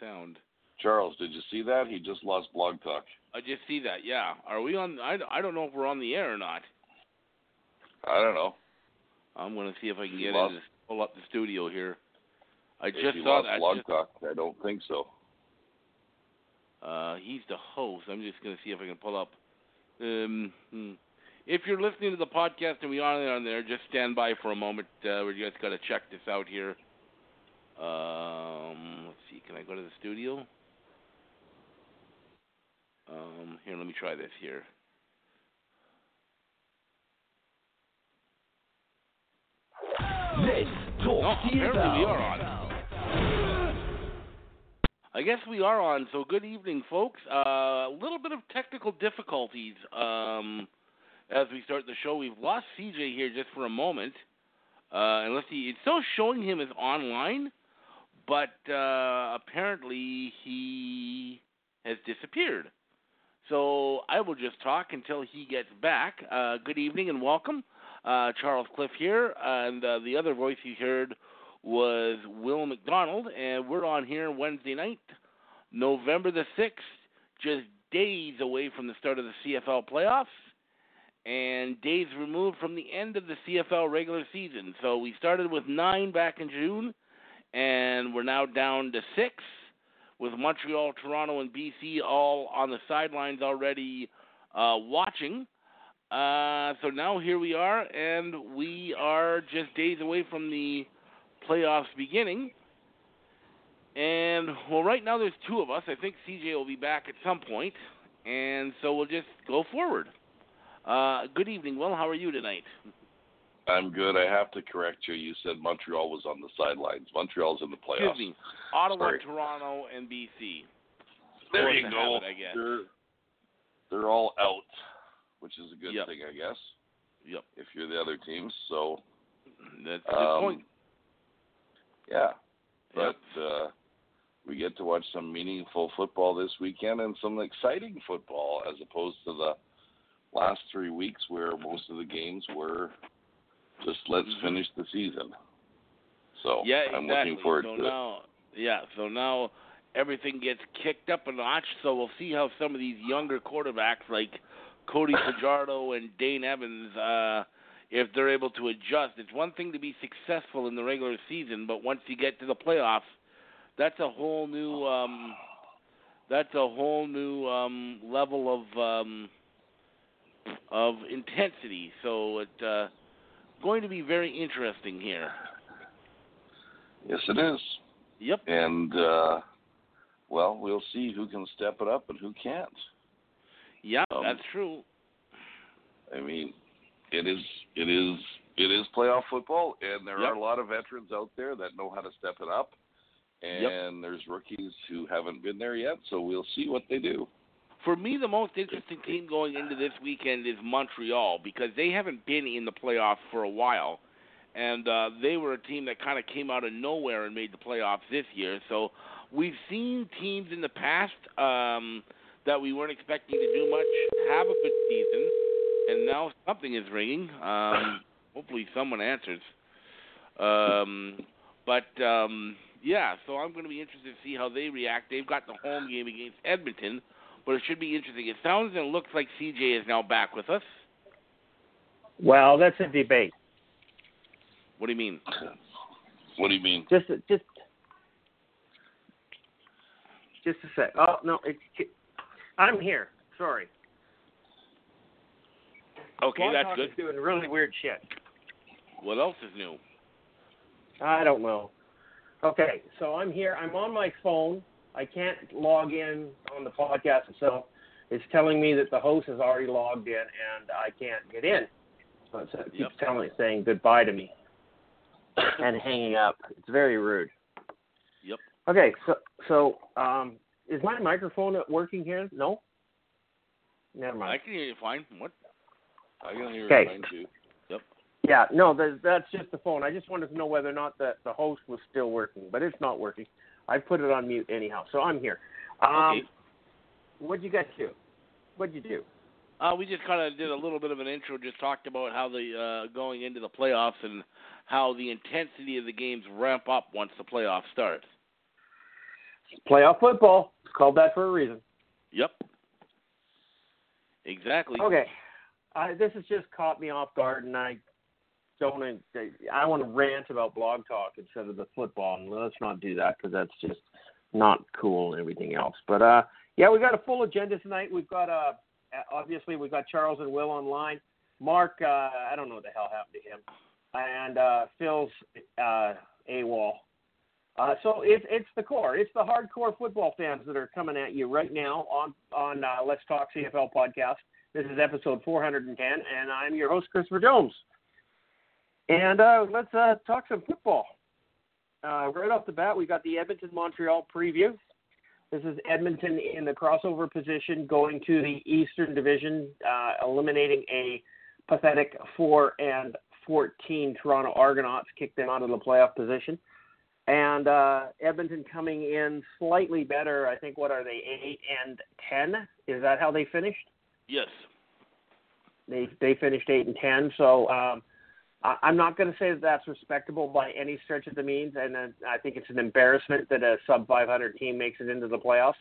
sound. Charles, did you see that? He just lost Blog Talk. I just see that. Yeah. Are we on? I, I don't know if we're on the air or not. I don't know. I'm going to see if I can He get lost- in to pull up the studio here. I just he saw lost that. Blog Just- Talk, I don't think so. Uh, he's the host. I'm just going to see if I can pull up. Um, hmm. If you're listening to the podcast and we are on there, just stand by for a moment. Uh, we just got to check this out here. Um, see. Can I go to the studio? Um, here, let me try this here. Let's Talk CFL. apparently we are on. I guess we are on. So good evening, folks. Uh, a little bit of technical difficulties um, as we start the show. We've lost CJ here just for a moment. Uh, and let's see, it's still showing him as online, but uh, apparently he has disappeared. So I will just talk until he gets back. Uh, good evening and welcome. Uh, Charles Cliff here, and uh, the other voice you heard was Will McDonald, and we're on here Wednesday night, November the 6th, just days away from the start of the CFL playoffs, and days removed from the end of the CFL regular season. So we started with nine back in June, and we're now down to six, with Montreal, Toronto, and BC all on the sidelines already uh, watching. Uh, so now here we are, and we are just days away from the playoffs beginning. And well, right now there's two of us. I think CJ will be back at some point, and so we'll just go forward. Uh, good evening, Will. How are you tonight? I'm good. I have to correct you. You said Montreal was on the sidelines. Montreal's in the playoffs. Excuse me. Ottawa, Sorry. Toronto, and BC. There you go. it. They're, they're all out, which is a good Yep. thing, I guess, Yep, if you're the other teams. So, that's a good um, point. yeah. Yep. But uh, we get to watch some meaningful football this weekend and some exciting football as opposed to the last three weeks where most of the games were just let's Mhm. finish the season. So yeah, I'm exactly. looking forward so to it. now, yeah, so now everything gets kicked up a notch. So we'll see how some of these younger quarterbacks like Cody Fajardo and Dane Evans, uh, if they're able to adjust. It's one thing to be successful in the regular season, but once you get to the playoffs, that's a whole new um, that's a whole new um, level of um, of intensity. So it. uh, going to be very interesting here. Yes, it is. Yep. And uh, well, we'll see who can step it up and who can't. Yeah, Um, that's true. I mean, it is it is it is playoff football, and there Yep. are a lot of veterans out there that know how to step it up, and there's rookies who haven't been there yet. So we'll see what they do. For me, the most interesting team going into this weekend is Montreal because they haven't been in the playoffs for a while, and uh, they were a team that kind of came out of nowhere and made the playoffs this year. So we've seen teams in the past um, that we weren't expecting to do much have a good season, and now something is ringing. Um, hopefully, someone answers. Um, but um, yeah, so I'm going to be interested to see how they react. They've got the home game against Edmonton, but it should be interesting. It sounds and looks like CJ is now back with us. Well, that's a debate. What do you mean? What do you mean? Just, just, just a sec. Oh no, it's. I'm here. Sorry. Okay, Blog that's Talk good. is doing really weird shit. What else is new? I don't know. Okay, so I'm here. I'm on my phone. I can't log in on the podcast itself. It's telling me that the host has already logged in and I can't get in. So it keeps Yep. telling saying goodbye to me and hanging up. It's very rude. Yep. Okay, so so um, is my microphone working here? No. Never mind. I can hear you fine. What? I can hear Okay. it fine too. Yep. Yeah, no, that's just the phone. I just wanted to know whether or not the, the host was still working, but it's not working. I put it on mute anyhow, so I'm here. Um, Okay. What'd you get to? What'd you do? Uh, we just kind of did a little bit of an intro, just talked about how the uh, going into the playoffs and how the intensity of the games ramp up once the playoffs start. Playoff football. It's called that for a reason. Yep. Exactly. Okay. I, this has just caught me off guard, and I don't. I want to rant about blog talk instead of the football. And let's not do that because that's just not cool and everything else. But uh, yeah, we got a full agenda tonight. We've got uh, obviously we've got Charles and Will online. Mark, uh, I don't know what the hell happened to him, and uh, Phil's uh, AWOL. Uh, so it's it's the core, it's the hardcore football fans that are coming at you right now on on uh, Let's Talk CFL podcast. This is episode 410, and I'm your host, Christopher Jones. And uh, let's uh, talk some football. Uh, right off the bat, we got the Edmonton Montreal preview. This is Edmonton in the crossover position going to the Eastern Division, uh, eliminating a pathetic 4 and 14 Toronto Argonauts, kicked them out of the playoff position. And uh, Edmonton coming in slightly better. I think, what are they, 8 and 10? Is that how they finished? Yes. They they finished eight and ten, so um, I'm not going to say that that's respectable by any stretch of the means, and uh, I think it's an embarrassment that a sub 500 team makes it into the playoffs.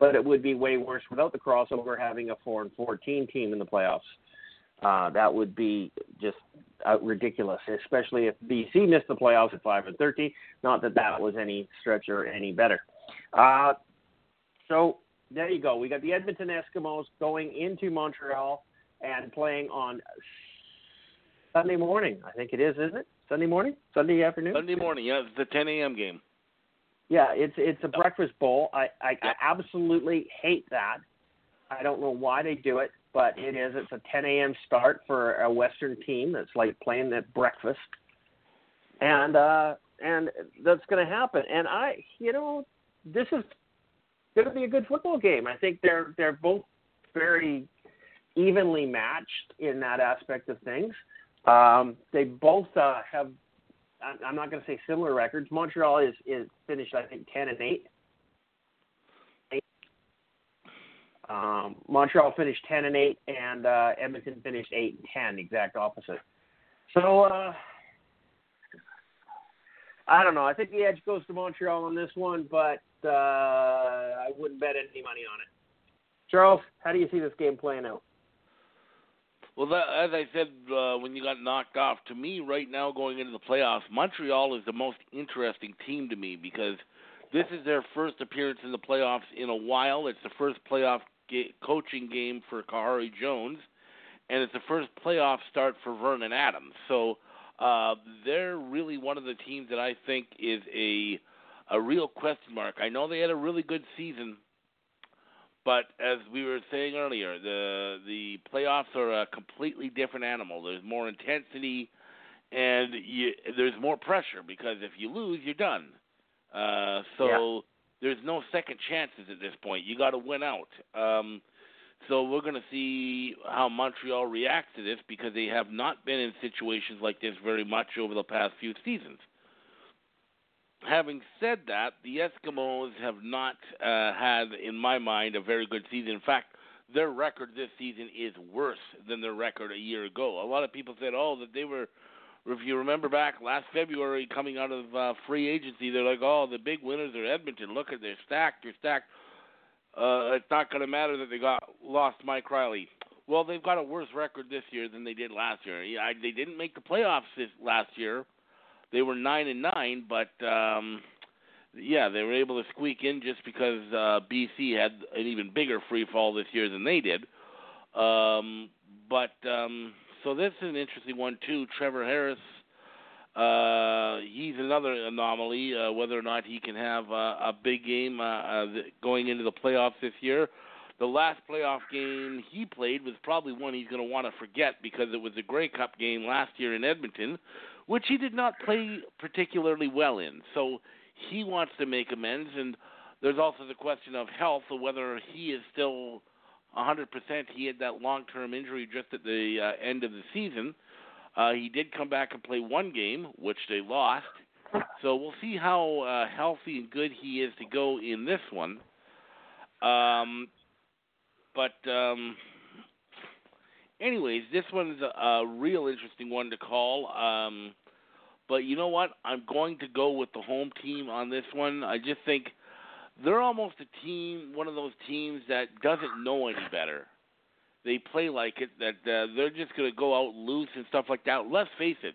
But it would be way worse without the crossover having a four and 14 team in the playoffs. Uh, that would be just uh, ridiculous, especially if BC missed the playoffs at five and 13. Not that that was any stretch or any better. Uh, so there you go. We got the Edmonton Eskimos going into Montreal and playing on Sunday morning. I think it is, isn't it? Sunday morning, Sunday afternoon. Sunday morning. Yeah, it's the 10 a.m. game. Yeah, it's it's a breakfast bowl. I, I I absolutely hate that. I don't know why they do it, but it is. It's a 10 a.m. start for a Western team that's like playing at breakfast, and uh and that's going to happen. And I, you know, this is going to be a good football game. I think they're they're both very evenly matched in that aspect of things. Um, they both uh, have I'm- not going to say similar records. Montreal is is finished, I think, ten and eight. Um, Montreal finished ten and eight, and uh, Edmonton finished eight and ten, exact opposite. So uh, I don't know. I think the edge goes to Montreal on this one, but uh, I wouldn't bet any money on it. Charles, how do you see this game playing out? Well, that, as I said uh, when you got knocked off, to me right now going into the playoffs, Montreal is the most interesting team to me because this is their first appearance in the playoffs in a while. It's the first playoff ga- coaching game for Khari Jones, and it's the first playoff start for Vernon Adams. So uh, they're really one of the teams that I think is a a real question mark. I know they had a really good season but as we were saying earlier, the the playoffs are a completely different animal. There's more intensity, and you, there's more pressure because if you lose, you're done. Uh, so there's no second chances at this point. You got to win out. Um, so we're going to see how Montreal reacts to this because they have not been in situations like this very much over the past few seasons having said that, the Eskimos have not uh, had, in my mind, a very good season. In fact, their record this season is worse than their record a year ago. A lot of people said, "Oh, that they were." If you remember back last February, coming out of uh, free agency, they're like, "Oh, the big winners are Edmonton. Look at they're stacked. They're stacked." Uh, it's not going to matter that they got lost Mike Reilly. Well, they've got a worse record this year than they did last year. I, they didn't make the playoffs this last year they were nine and nine, but um, yeah, they were able to squeak in just because uh, BC had an even bigger free fall this year than they did. Um, but um, so this is an interesting one too. Trevor Harris Uh, he's another anomaly. Uh, whether or not he can have uh, a big game uh, uh, going into the playoffs this year. The last playoff game he played was probably one he's going to want to forget because it was a Grey Cup game last year in Edmonton, which he did not play particularly well in. So he wants to make amends, and there's also the question of health, of whether he is still 100%. He had that long-term injury just at the uh, end of the season. Uh, he did come back and play one game, which they lost. So we'll see how uh, healthy and good he is to go in this one. Um, but um, anyways, this one's a, a real interesting one to call. Um, but you know what? I'm going to go with the home team on this one. I just think they're almost a team, one of those teams that doesn't know any better. They play like it, that uh, they're just going to go out loose and stuff like that. Let's face it,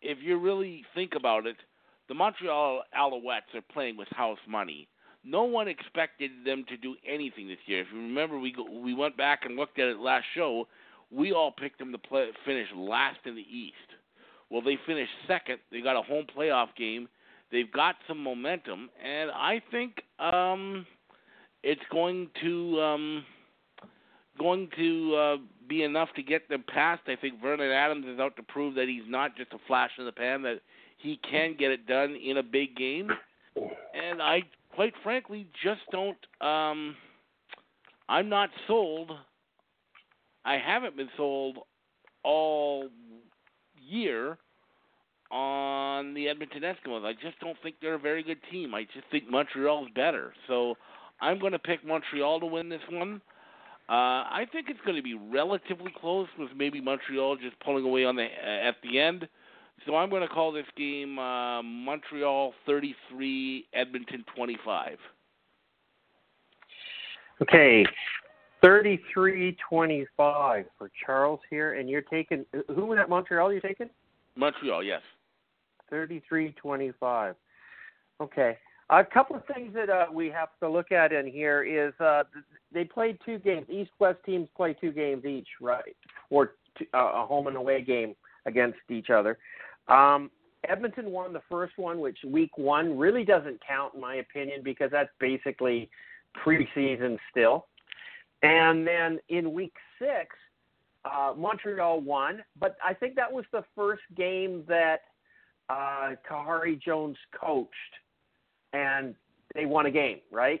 if you really think about it, the Montreal Alouettes are playing with house money. No one expected them to do anything this year. If you remember, we go, we went back and looked at it last show. We all picked them to play, finish last in the East. Well, they finished second. They got a home playoff game. They've got some momentum, and I think um, it's going to um, going to uh, be enough to get them past. I think Vernon Adams is out to prove that he's not just a flash in the pan; that he can get it done in a big game. And I quite frankly just don't um I'm not sold. I haven't been sold all year on the Edmonton Eskimos. I just don't think they're a very good team. I just think Montreal's better. So I'm going to pick Montreal to win this one. Uh, I think it's going to be relatively close, with maybe Montreal just pulling away on the uh, at the end. So I'm going to call this game uh, Montreal 33, Edmonton 25. Okay, 33-25 for Charles here, and you're taking who was that Montreal? You're taking Montreal, yes. 33-25. Okay, a couple of things that uh, we have to look at in here is uh, they played two games. East-West teams play two games each, right? Or two, uh, a home and away game against each other. Um, Edmonton won the first one, which week one really doesn't count in my opinion because that's basically preseason still. And then in week six, uh, Montreal won, but I think that was the first game that uh, Khari Jones coached, and they won a game, right?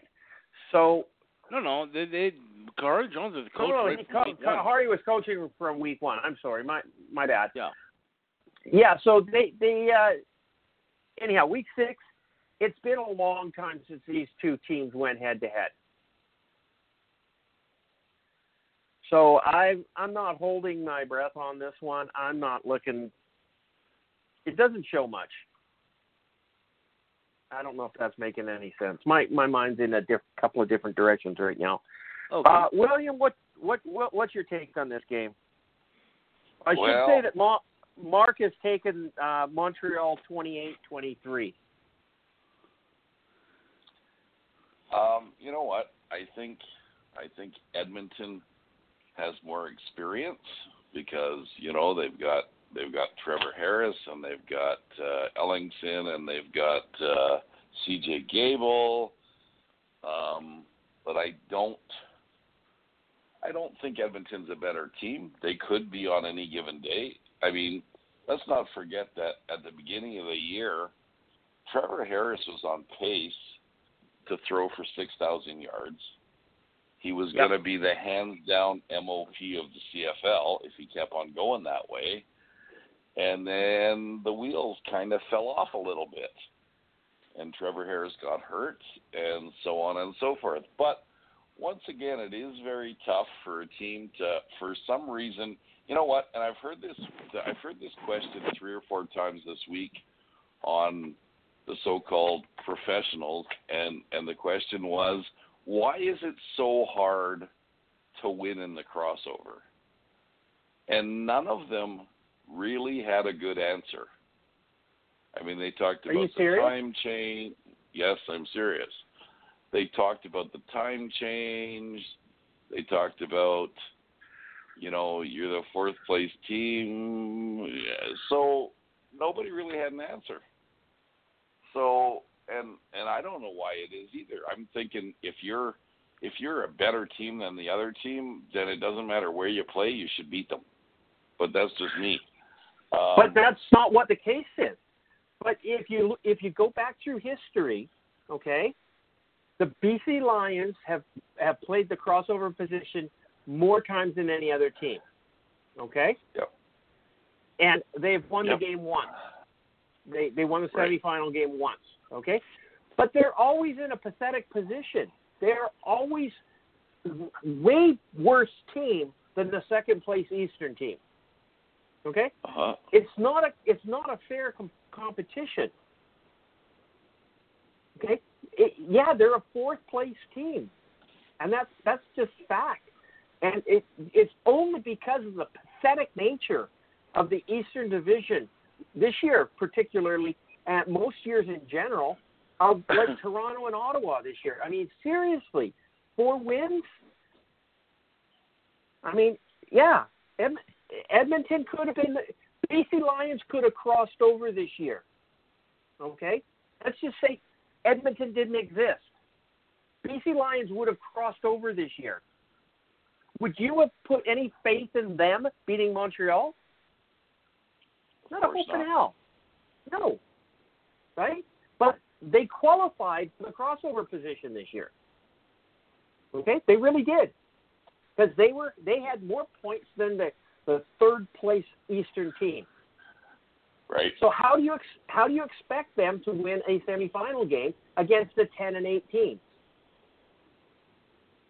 So no, no, they, they Khari Jones is coach. No, no, right co-. Khari was coaching from week one. I'm sorry, my my bad. Yeah. Yeah, so they they uh anyhow, week six, it's been a long time since these two teams went head to head. So I I'm not holding my breath on this one. I'm not looking it doesn't show much. I don't know if that's making any sense. My my mind's in a diff- couple of different directions right now. Okay. Uh, William, what, what what what's your take on this game? I Well- should say that Ma- Mark has taken uh, Montreal 28-23. Um, you know what? I think I think Edmonton has more experience because you know they've got they've got Trevor Harris and they've got uh, Ellingson and they've got uh, C.J. Gable. Um, but I don't I don't think Edmonton's a better team. They could be on any given day. I mean, let's not forget that at the beginning of the year, Trevor Harris was on pace to throw for 6,000 yards. He was Yep. going to be the hands down MOP of the CFL if he kept on going that way. And then the wheels kind of fell off a little bit. And Trevor Harris got hurt and so on and so forth. But once again, it is very tough for a team to, for some reason, you know what? And I've heard this, I've heard this question three or four times this week on the so-called professionals, and and the question was, why is it so hard to win in the crossover? And none of them really had a good answer. I mean, they talked about the serious? time change. Yes, I'm serious. They talked about the time change. They talked about, you know, you're the fourth place team. Yeah, So nobody really had an answer. So, and and I don't know why it is either. I'm thinking if you're if you're a better team than the other team, then it doesn't matter where you play, you should beat them. But that's just me. Um, but that's not what the case is. But if you if you go back through history, okay, the BC Lions have have played the crossover position more times than any other team. Okay. Yep. And they've won Yep. the game once. They they won the Right. semifinal game once. Okay. But they're always in a pathetic position. They're always way worse team than the second place Eastern team. Okay uh-huh. it's not a it's not a fair com- competition. Okay, it, yeah, they're a fourth place team, and that's that's just fact. And it it's only because of the pathetic nature of the Eastern Division this year, particularly, and most years in general, of like Toronto and Ottawa this year. I mean, seriously, four wins. I mean, yeah, Ed, Edmonton could have been. The BC Lions could have crossed over this year. Okay, let's just say Edmonton didn't exist. BC Lions would have crossed over this year. Would you have put any faith in them beating Montreal? Not a hope in hell. No. Right? But they qualified for the crossover position this year. Okay? They really did. Because they were they had more points than the, the third place Eastern team. Right. So how do you ex- how do you expect them to win a semifinal game against the 10 and 8 teams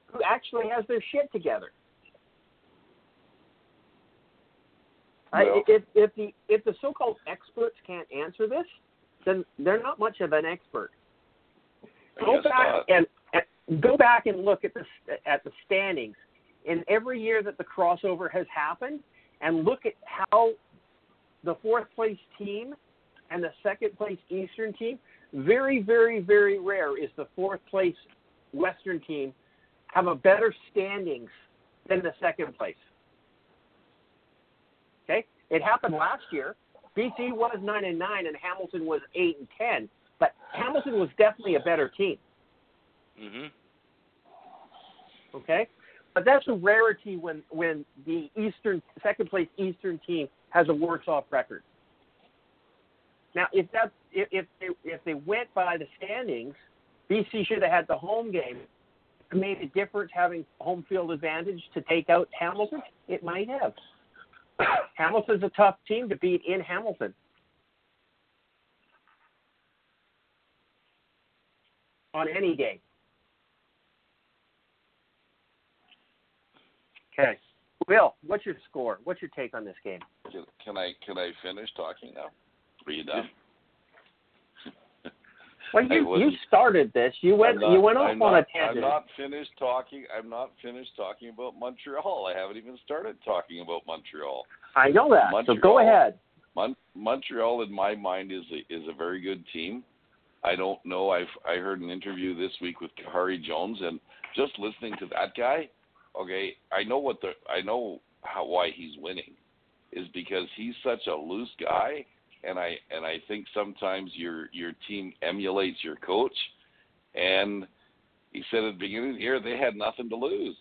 who actually has their shit together? I, if if the if the so-called experts can't answer this, then they're not much of an expert. Go back and, and go back and look at the at the standings in every year that the crossover has happened, and look at how the fourth place team and the second place Eastern team. Very, very, very rare is the fourth place Western team have a better standings than the second place. Okay, it happened last year. BC was nine and nine, and Hamilton was eight and ten. But Hamilton was definitely a better team. Mhm. Okay, but that's a rarity when when the Eastern second place Eastern team has a worse off record. Now, if that if if they, if they went by the standings, BC should have had the home game. It made a difference having home field advantage to take out Hamilton. It might have. Hamilton's a tough team to beat in Hamilton. On any day. Okay. Will, what's your score? What's your take on this game? Can, can I can I finish talking now? Are you done? Well, you you started this. You went not- you went off I'm on not, a tangent. I'm not finished talking. I'm not finished talking about Montreal. I haven't even started talking about Montreal. I know that. So go ahead. Mon- Montreal, in my mind, is a, is a very good team. I don't know. I've I heard an interview this week with Khari Jones, and just listening to that guy, okay, I know what the I know how why he's winning, is because he's such a loose guy, and I and I think sometimes your your team emulates your coach, and he said at the beginning of the year they had nothing to lose,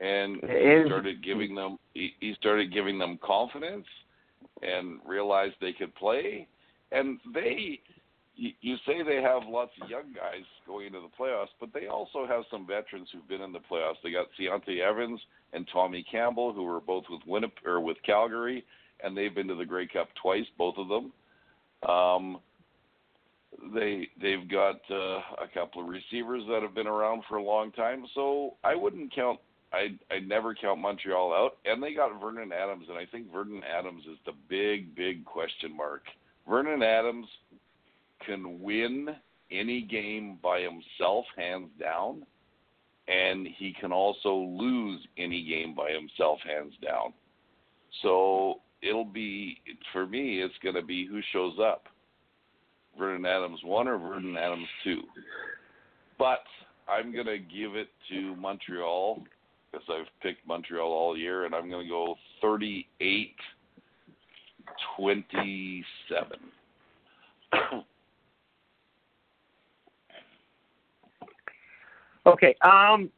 and he started giving them he, he started giving them confidence and realized they could play. And they, you, you say they have lots of young guys going into the playoffs, but they also have some veterans who've been in the playoffs. They got Deontay Evans and Tommie Campbell, who were both with Winnipeg or with Calgary, and they've been to the Grey Cup twice, both of them. Um, they they've got uh, a couple of receivers that have been around for a long time, so I wouldn't count I I never count Montreal out, and they got Vernon Adams, and I think Vernon Adams is the big big question mark. Vernon Adams can win any game by himself, hands down, and he can also lose any game by himself, hands down. So it'll be for me, it's going to be who shows up. Vernon Adams one or Vernon Adams two. But I'm going to give it to Montreal because I've picked Montreal all year, and I'm going to go 38 twenty-seven. Okay. Um,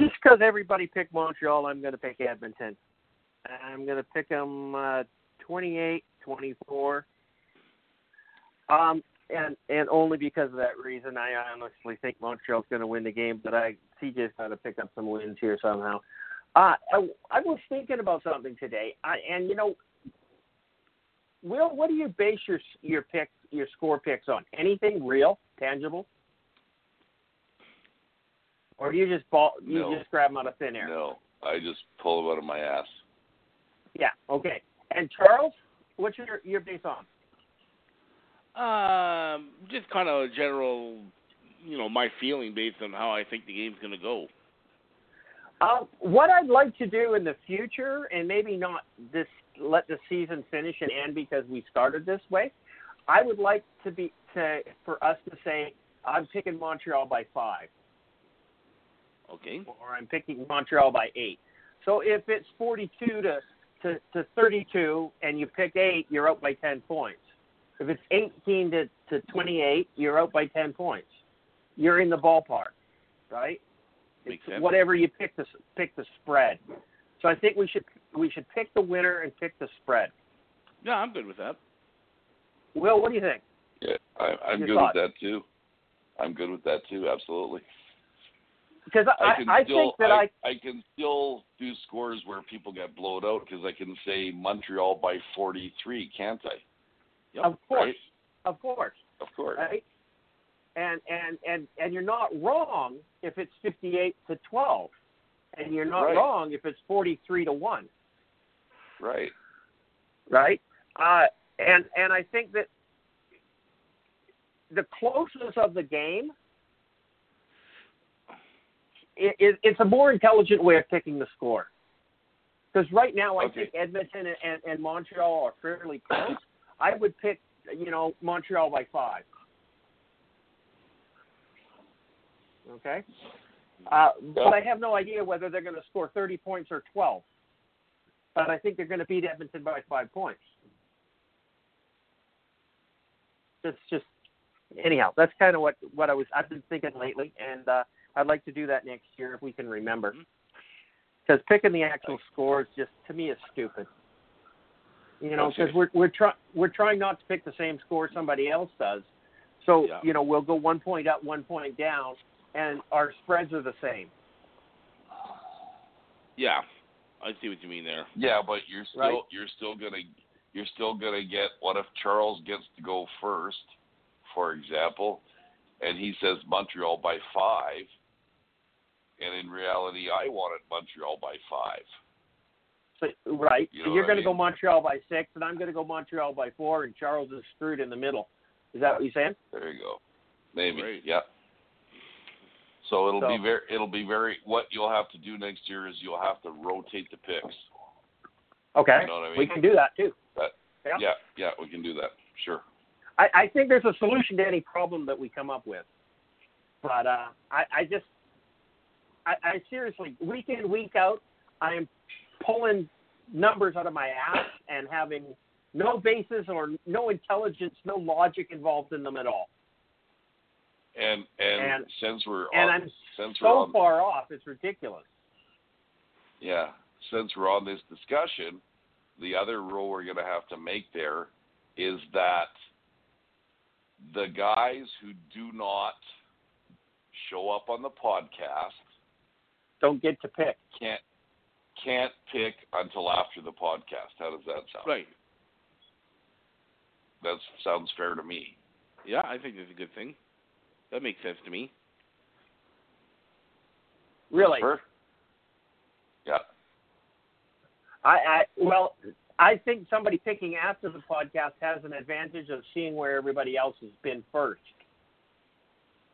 just because everybody picked Montreal, I'm going to pick Edmonton. I'm going to pick them uh, 28, 24. Um, and and only because of that reason, I honestly think Montreal's going to win the game. But I CJ's got to pick up some wins here somehow. Uh, I, I was thinking about something today, I, and you know, Will, what do you base your your picks, your score picks on? Anything real, tangible, or do you just ball, you No. just grab them out of thin air? No, I just pull them out of my ass. Yeah. Okay. And Charles, what's your your base on? Um, just kind of a general, you know, my feeling based on how I think the game's going to go. Uh, what I'd like to do in the future, and maybe not this, let the season finish and end because we started this way. I would like to be to for us to say I'm picking Montreal by five, Okay. or I'm picking Montreal by eight. So if it's 42 to to, to 32, and you pick eight, you're up by 10 points. If it's 18 to, to 28, you're out by 10 points. You're in the ballpark, right? Makes It's sense. Whatever you pick the pick the spread. So I think we should we should pick the winner and pick the spread. Yeah, I'm good with that. Will, what do you think? Yeah, I, I'm Your good thoughts? with that too. I'm good with that too. Absolutely. Because I, I I, still think that I, I can still do scores where people get blowed out because I can say Montreal by 43, can't I? Yep. of course, right. of course, Of course. right? And and and and you're not wrong if it's 58 to 12, and you're not Right. wrong if it's 43 to one. Right. right? Uh, and and I think that the closeness of the game it, it, it's a more intelligent way of picking the score. Because right now, I Okay. think Edmonton and, and, and Montreal are fairly close. I would pick, you know, Montreal by five. Okay. Uh, but I have no idea whether they're going to score 30 points or 12. But I think they're going to beat Edmonton by five points. That's just anyhow. That's kind of what what I was I've been thinking lately, and uh, I'd like to do that next year if we can remember. Mm-hmm. Because picking the actual scores just to me is stupid. You know, Okay. because we're we're trying we're trying not to pick the same score somebody else does. So Yeah. you know we'll go one point up, one point down, and our spreads are the same. Yeah, I see what you mean there. Yeah, but you're still Right. you're still gonna you're still gonna get what if Charles gets to go first, for example, and he says Montreal by five, and in reality I wanted Montreal by five. So, right. You so know you're what I going to go? Montreal by six, and I'm going to go Montreal by four, and Charles is screwed in the middle. Is that what you're saying? There you go. Maybe. Great. Yeah. So it'll So- be very it'll be very what you'll have to do next year is you'll have to rotate the picks. Okay. You know what I mean? We can do that too. That, Yeah. yeah, yeah, we can do that. Sure. I, I think there's a solution to any problem that we come up with. But uh, I, I just, I, I seriously, week in, week out, I am pulling numbers out of my ass and having no basis or no intelligence, no logic involved in them at all. And and, And- since we're And I'm since we're so on, far off, it's ridiculous. yeah, since we're on this discussion, the other rule we're going to have to make there is that the guys who do not show up on the podcast Don't get to pick. can't can't pick until after the podcast. How does that sound? Right. That sounds fair to me. Yeah, I think that's a good thing. That makes sense to me. Really. Fair? Yeah. I, I well, I think somebody picking after the podcast has an advantage of seeing where everybody else has been first,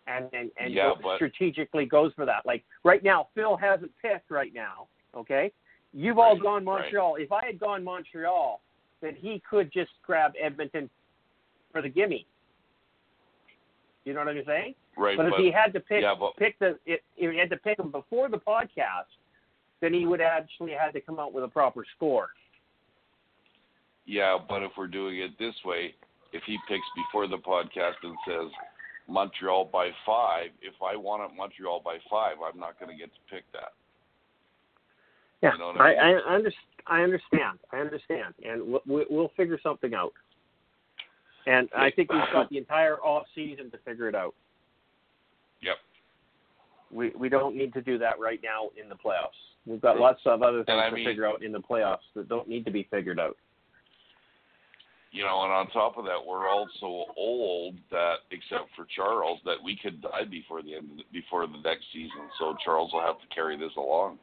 and and and Yeah, but- strategically goes for that. Like right now, Phil hasn't picked right now. Okay, you've all Right, gone right. Montreal. If I had gone Montreal, then he could just grab Edmonton for the gimme. You know what I'm saying? Right. But if he had to pick yeah, but pick the if he had to pick them before the podcast, then he would actually had to come out with a proper score. Yeah, but if we're doing it this way, if he picks before the podcast and says Montreal by five, if I want it Montreal by five, I'm not going to get to pick that. Yeah, You know I I, mean? I, under, I understand. I understand, and we'll, we'll figure something out. And I think we've got the entire off season to figure it out. Yep. We we don't need to do that right now in the playoffs. We've got lots of other things I to mean- figure out in the playoffs that don't need to be figured out. You know, and on top of that, we're all so old that, except for Charles, that we could die before the end, of the, before the next season. So Charles will have to carry this along.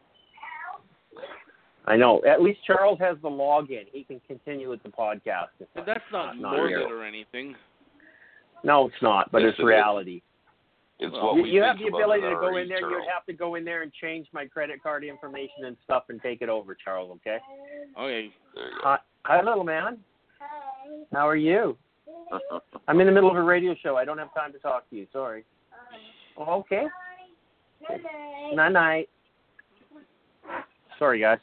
I know. At least Charles has the login. He can continue with the podcast. But that's not Not morbid here. or anything. No, it's not, but Yes, it's it is. reality. It's Well, what you we you have the ability to go in there. Charles. You'd have to go in there and change my credit card information and stuff and take it over, Charles. Okay. Okay. There you go. Hi, hi, little man. How are you? I'm in the middle of a radio show. I don't have time to talk to you. Sorry. Okay. Night night. Sorry, guys.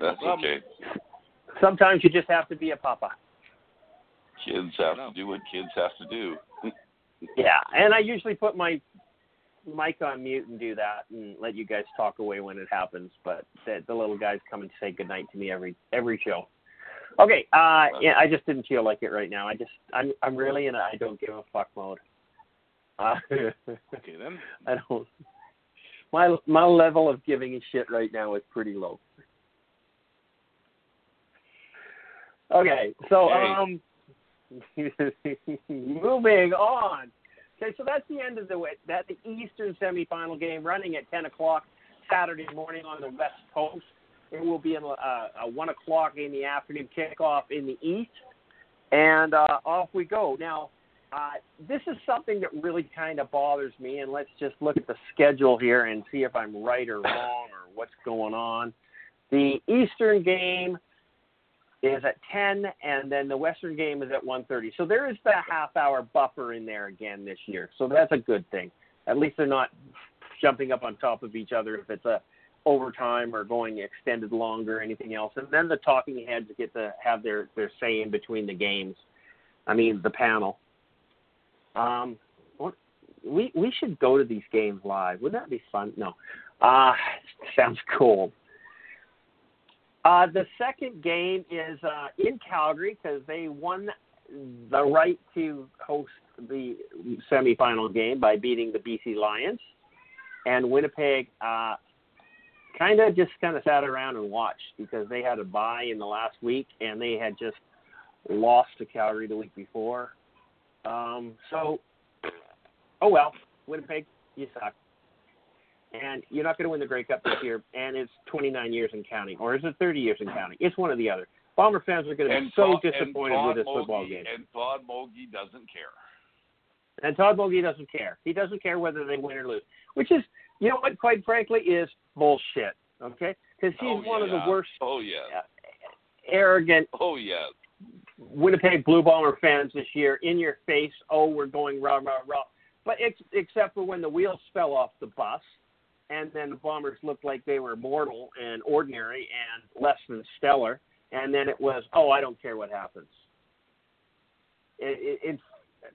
That's Well, okay. Sometimes you just have to be a papa. Kids have to do what kids have to do. Yeah, and I usually put my mic on mute and do that and let you guys talk away when it happens. But the, the little guys come and say goodnight to me every every show. Okay, uh, yeah, I just didn't feel like it right now. I just I'm I'm really in a I don't give a fuck mode. Uh, Okay then. I don't. My my level of giving a shit right now is pretty low. Okay, so um, moving on. Okay, so that's the end of the that the Eastern semifinal game running at ten o'clock Saturday morning on the West Coast. It will be a, a one o'clock in the afternoon kickoff in the East, and uh, off we go. Now, uh, this is something that really kind of bothers me, and let's just look at the schedule here and see if I'm right or wrong or what's going on. The Eastern game is at 10, and then the Western game is at 1:30. So there is that half-hour buffer in there again this year. So that's a good thing. At least they're not jumping up on top of each other if it's a overtime or going extended longer anything else. And then the talking heads get to have their their say in between the games. I mean, the panel. Um, what, we we should go to these games live. Wouldn't that be fun? No. Uh sounds cool. Uh, the second game is uh, in Calgary because they won the right to host the semifinal game by beating the BC Lions, and Winnipeg uh, kind of just kind of sat around and watched because they had a bye in the last week and they had just lost to Calgary the week before. Um, so, oh well, Winnipeg, you suck and you're not going to win the Grey Cup this year, and it's 29 years in counting, or is it 30 years in counting? It's one or the other. Bomber fans are going to be And so Todd- disappointed with this football Mogie- game. And Todd Mogie doesn't care. And Todd Bogey doesn't care. He doesn't care whether they win or lose, which is, you know what, quite frankly, is bullshit. Okay, because he's oh, one of the worst, Oh yeah. Uh, arrogant Oh yeah. Winnipeg Blue Bomber fans this year. In your face, oh, we're going rah rah rah. But ex- except for when the wheels fell off the bus, and then the Bombers looked like they were mortal and ordinary and less than stellar, and then it was, oh, I don't care what happens. It, it, it's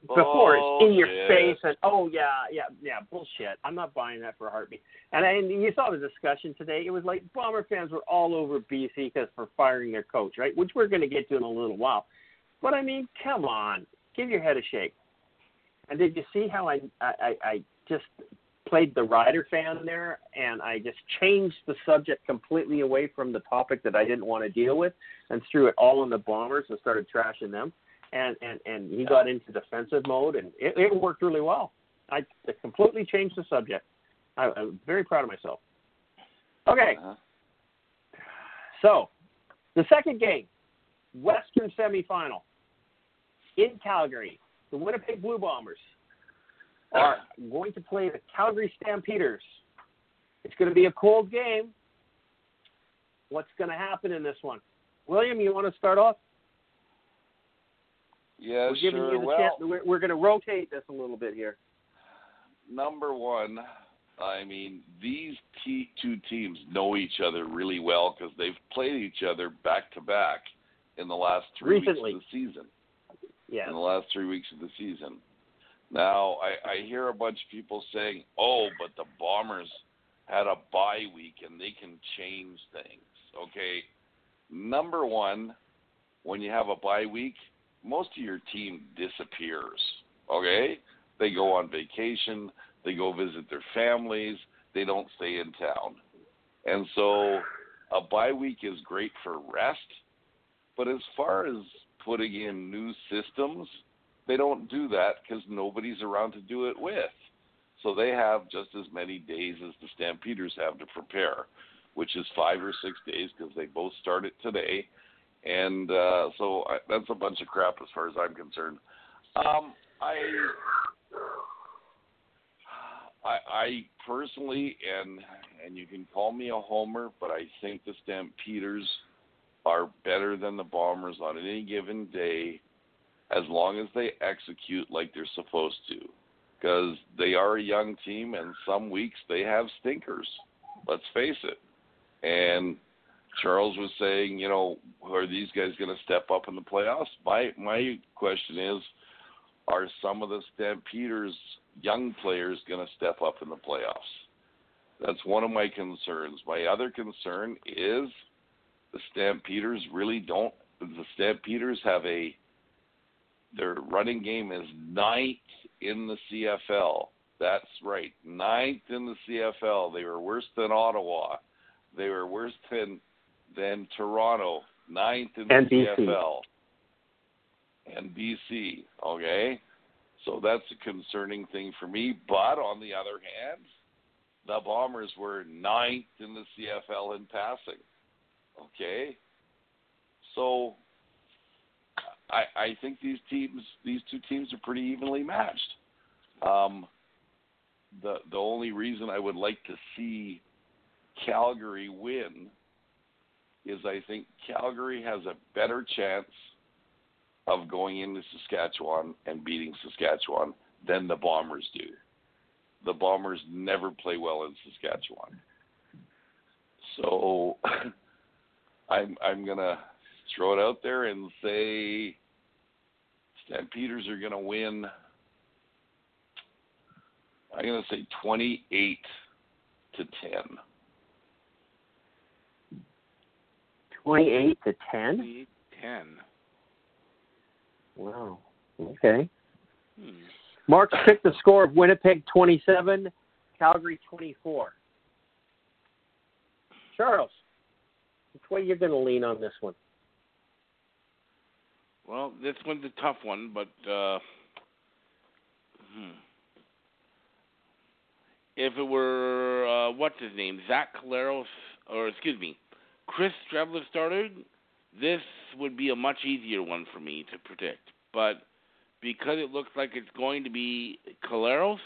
before it's in your face and oh yeah yeah yeah bullshit. I'm not buying that for a heartbeat. And, and you saw the discussion today. It was like Bomber fans were all over BC because for firing their coach, right? Which we're going to get to in a little while. But I mean, come on, give your head a shake. And did you see how I I, I, I just played the Rider fan there, and I just changed the subject completely away from the topic that I didn't want to deal with, and threw it all on the Bombers and started trashing them. And and and he got into defensive mode, and it, it worked really well. I completely changed the subject. I, I'm very proud of myself. Okay, Uh-huh. so the second game, Western semifinal in Calgary. The Winnipeg Blue Bombers are going to play the Calgary Stampeders. It's going to be a cold game. What's going to happen in this one? William, you want to start off? Yeah, we're giving sure. you the well, chance. We're, we're going to rotate this a little bit here. number one, I mean, these t- two teams know each other really well because they've played each other back to back in the last three Recently. weeks of the season. Yeah. In the last three weeks of the season. Now, I, I hear a bunch of people saying, "Oh, but the Bombers had a bye week and they can change things." Okay, number one, when you have a bye week, most of your team disappears. Okay, they go on vacation, they go visit their families, they don't stay in town, and so a bye week is great for rest. But as far as putting in new systems, they don't do that because nobody's around to do it with. So they have just as many days as the Stampeders have to prepare, which is five or six days because they both start it today. And uh, so I, that's a bunch of crap as far as I'm concerned. Um, I, I, I personally, and and you can call me a homer, but I think the Stampeders are better than the Bombers on any given day as long as they execute like they're supposed to. Because they are a young team, and some weeks they have stinkers. Let's face it. And Charles was saying, you know, are these guys going to step up in the playoffs? My my question is, are some of the Stampeders young players going to step up in the playoffs? That's one of my concerns. My other concern is the Stampeders really don't. The Stampeders have a their running game is ninth in the CFL. That's right, ninth in the CFL. They were worse than Ottawa. They were worse than than Toronto. Ninth in the. CFL. And BC. Okay, so that's a concerning thing for me. But on the other hand, the Bombers were ninth in the CFL in passing. Okay, so I, I think these teams, these two teams, are pretty evenly matched. Um, the the only reason I would like to see Calgary win is I think Calgary has a better chance of going into Saskatchewan and beating Saskatchewan than the Bombers do. The Bombers never play well in Saskatchewan. So I'm I'm gonna throw it out there and say Stampeders are gonna win. I'm gonna say 28 to 10. 28 to 10? 10. Wow. Okay. Hmm. Mark picked the score of Winnipeg 27, Calgary 24. Charles, which way you're going to lean on this one? Well, this one's a tough one, but uh, hmm. if it were uh, what's his name, Zach Collaros, or excuse me, Chris Streveler started, this would be a much easier one for me to predict. But because it looks like it's going to be Collaros,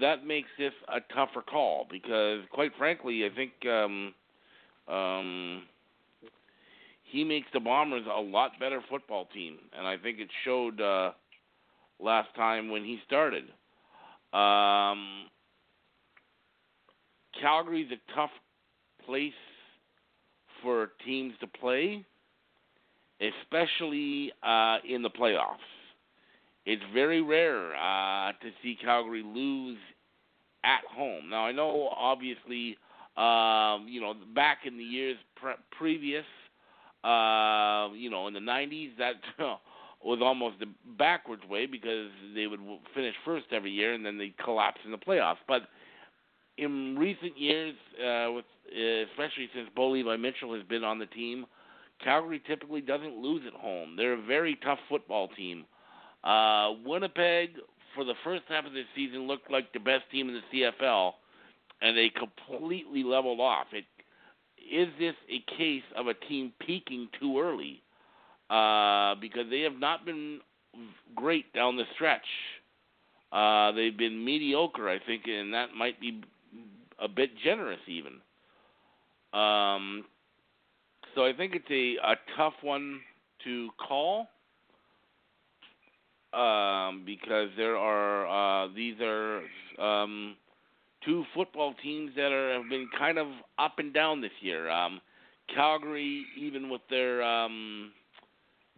that makes this a tougher call. Because quite frankly, I think um, um, he makes the Bombers a lot better football team, and I think it showed uh, last time when he started. Um, Calgary's a tough place for teams to play, especially uh, in the playoffs. It's very rare uh, to see Calgary lose at home. Now I know, obviously, um, you know, back in the years pre- previous, uh, you know, in the '90s, that was almost the backwards way because they would finish first every year and then they collapse in the playoffs. But in recent years, uh, with especially since Bo Levi Mitchell has been on the team, Calgary typically doesn't lose at home. They're a very tough football team. Uh, Winnipeg, for the first half of the season, looked like the best team in the CFL, and they completely leveled off. It is this a case of a team peaking too early? Uh, because they have not been great down the stretch. Uh, they've been mediocre, I think, and that might be a bit generous even. Um, so I think it's a, a tough one to call um, because there are uh, these are um, two football teams that are have been kind of up and down this year. Um, Calgary, even with their um,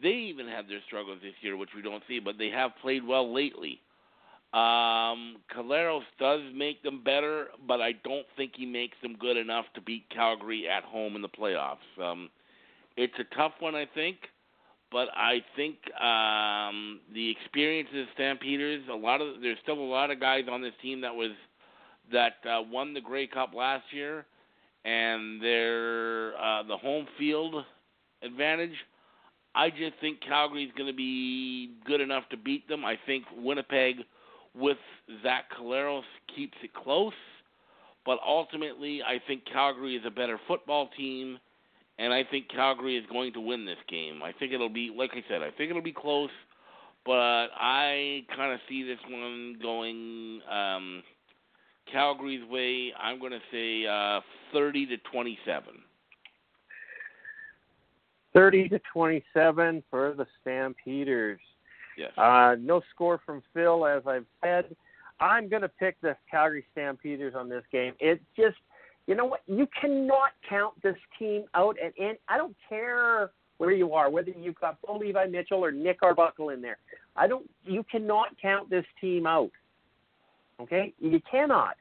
they even had their struggles this year, which we don't see, but they have played well lately. Um, Collaros does make them better, but I don't think he makes them good enough to beat Calgary at home in the playoffs. Um, it's a tough one, I think, but I think um, the experience of the Stampeders, a lot of there's still a lot of guys on this team that was that uh, won the Grey Cup last year, and their uh, the home field advantage. I just think Calgary's going to be good enough to beat them. I think Winnipeg, with Zach Collaros, keeps it close. But ultimately, I think Calgary is a better football team, and I think Calgary is going to win this game. I think it'll be, like I said, I think it'll be close, but I kind of see this one going um, Calgary's way. I'm going to say uh, 30 to 27. 30 to 27 for the Stampeders. Yes. Uh, no score from Phil, as I've said. I'm going to pick the Calgary Stampeders on this game. It's just, you know what? You cannot count this team out. And, and I don't care where you are, whether you've got Bo Levi Mitchell or Nick Arbuckle in there. I don't. You cannot count this team out. Okay, you cannot.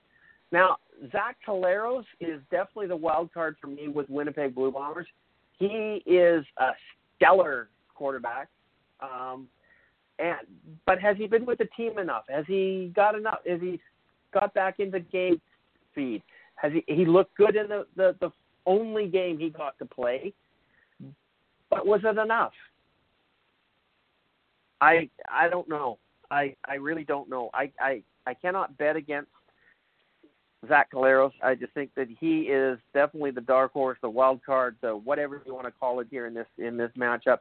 Now, Zach Collaros is definitely the wild card for me with Winnipeg Blue Bombers. He is a stellar quarterback. Um, and but has he been with the team enough? Has he got enough? Has he got back into game speed? Has he he looked good in the, the the only game he got to play? But was it enough? I I don't know. I I really don't know. I I I cannot bet against Zach Collaros. I just think that he is definitely the dark horse, the wild card, the whatever you want to call it here in this in this matchup.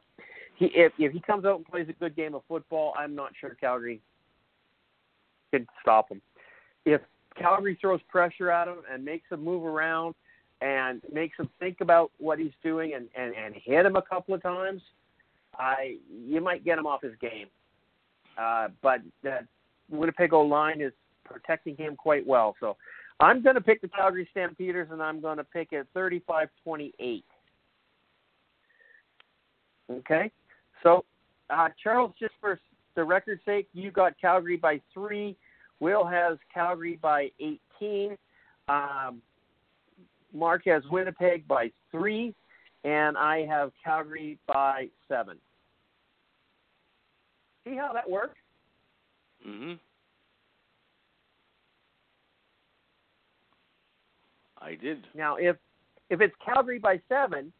He if if he comes out and plays a good game of football, I'm not sure Calgary can stop him. If Calgary throws pressure at him and makes him move around and makes him think about what he's doing and and, and hit him a couple of times, I you might get him off his game. Uh, but that Winnipeg O line is protecting him quite well. So I'm going to pick the Calgary Stampeders, and I'm going to pick it 35-28. Okay, so uh, Charles, just for the record's sake, you got Calgary by three. Will has Calgary by 18. Um, Mark has Winnipeg by three, and I have Calgary by seven. See how that works? Mm-hmm. I did. Now, if if it's Calgary by seven,